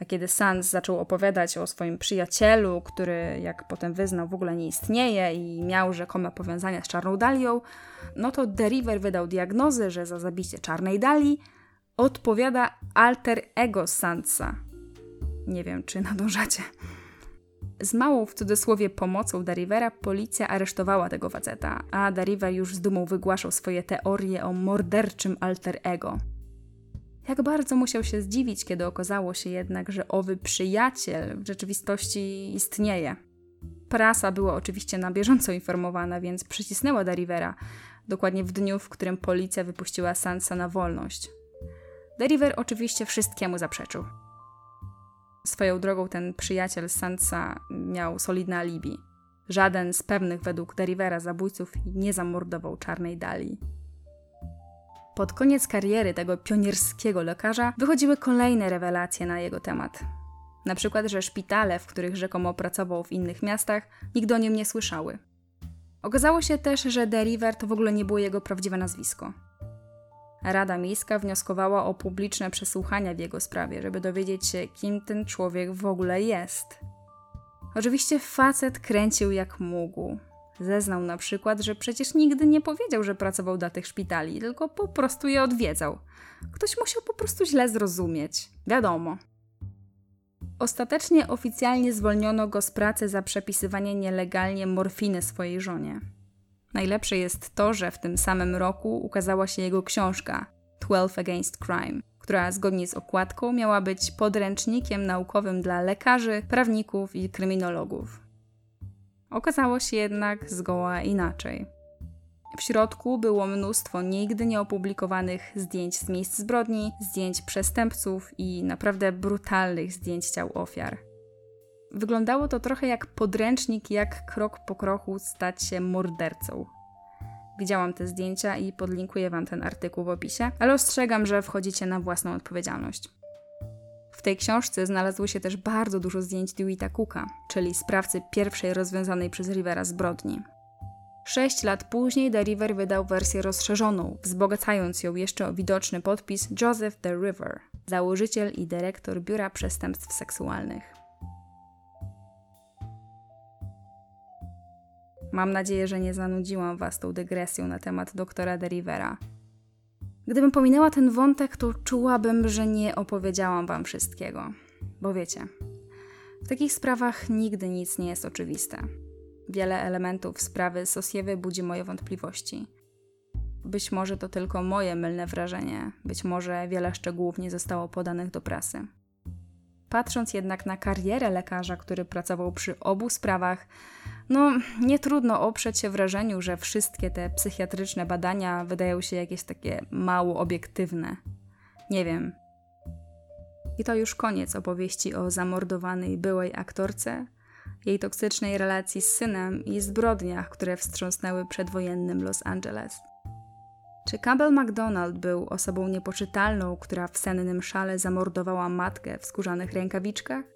A kiedy Sands zaczął opowiadać o swoim przyjacielu, który, jak potem wyznał, w ogóle nie istnieje i miał rzekome powiązania z Czarną Dalią, no to Deriver wydał diagnozę, że za zabicie Czarnej Dali odpowiada alter ego Sandsa. Nie wiem, czy nadążacie. Z małą w cudzysłowie pomocą Darivera policja aresztowała tego faceta, a Dariver już z dumą wygłaszał swoje teorie o morderczym alter ego. Jak bardzo musiał się zdziwić, kiedy okazało się jednak, że owy przyjaciel w rzeczywistości istnieje. Prasa była oczywiście na bieżąco informowana, więc przycisnęła Darivera, dokładnie w dniu, w którym policja wypuściła Sansa na wolność. Deriver oczywiście wszystkiemu zaprzeczył. Swoją drogą ten przyjaciel Sansa miał solidne alibi. Żaden z pewnych według Derivera zabójców nie zamordował czarnej Dali. Pod koniec kariery tego pionierskiego lekarza wychodziły kolejne rewelacje na jego temat. Na przykład, że szpitale, w których rzekomo pracował w innych miastach, nigdy o nim nie słyszały. Okazało się też, że Deriver to w ogóle nie było jego prawdziwe nazwisko. Rada Miejska wnioskowała o publiczne przesłuchania w jego sprawie, żeby dowiedzieć się, kim ten człowiek w ogóle jest. Oczywiście facet kręcił jak mógł. Zeznał na przykład, że przecież nigdy nie powiedział, że pracował dla tych szpitali, tylko po prostu je odwiedzał. Ktoś musiał po prostu źle zrozumieć. Wiadomo. Ostatecznie oficjalnie zwolniono go z pracy za przepisywanie nielegalnie morfiny swojej żonie. Najlepsze jest to, że w tym samym roku ukazała się jego książka 12 Against Crime, która zgodnie z okładką miała być podręcznikiem naukowym dla lekarzy, prawników i kryminologów. Okazało się jednak zgoła inaczej. W środku było mnóstwo nigdy nieopublikowanych zdjęć z miejsc zbrodni, zdjęć przestępców i naprawdę brutalnych zdjęć ciał ofiar. Wyglądało to trochę jak podręcznik, jak krok po kroku stać się mordercą. Widziałam te zdjęcia i podlinkuję Wam ten artykuł w opisie, ale ostrzegam, że wchodzicie na własną odpowiedzialność. W tej książce znalazło się też bardzo dużo zdjęć Dewitta Cooka, czyli sprawcy pierwszej rozwiązanej przez Rivera zbrodni. Sześć lat później The River wydał wersję rozszerzoną, wzbogacając ją jeszcze o widoczny podpis Joseph The River, założyciel i dyrektor Biura Przestępstw Seksualnych. Mam nadzieję, że nie zanudziłam Was tą dygresją na temat doktora De Rivera. Gdybym pominęła ten wątek, to czułabym, że nie opowiedziałam wam wszystkiego. Bo wiecie, w takich sprawach nigdy nic nie jest oczywiste. Wiele elementów sprawy Sosiewy budzi moje wątpliwości. Być może to tylko moje mylne wrażenie, być może wiele szczegółów nie zostało podanych do prasy. Patrząc jednak na karierę lekarza, który pracował przy obu sprawach, no nie trudno oprzeć się wrażeniu, że wszystkie te psychiatryczne badania wydają się jakieś takie mało obiektywne. Nie wiem. I to już koniec opowieści o zamordowanej byłej aktorce, jej toksycznej relacji z synem i zbrodniach, które wstrząsnęły przedwojennym Los Angeles. Czy Campbell MacDonald był osobą niepoczytalną, która w sennym szale zamordowała matkę w skórzanych rękawiczkach?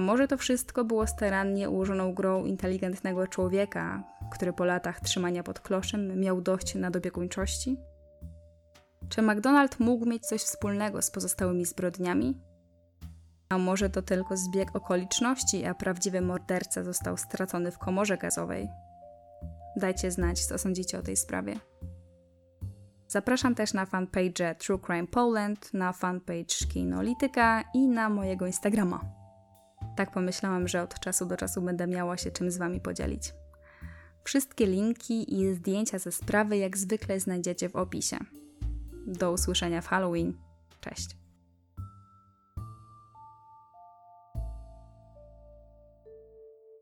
A może to wszystko było starannie ułożoną grą inteligentnego człowieka, który po latach trzymania pod kloszem miał dość nadopiekuńczości? Czy MacDonald mógł mieć coś wspólnego z pozostałymi zbrodniami? A może to tylko zbieg okoliczności, a prawdziwy morderca został stracony w komorze gazowej? Dajcie znać, co sądzicie o tej sprawie. Zapraszam też na fanpage True Crime Poland, na fanpage Kinolityka i na mojego Instagrama. Tak pomyślałam, że od czasu do czasu będę miała się czym z Wami podzielić. Wszystkie linki i zdjęcia ze sprawy jak zwykle znajdziecie w opisie. Do usłyszenia w Halloween. Cześć.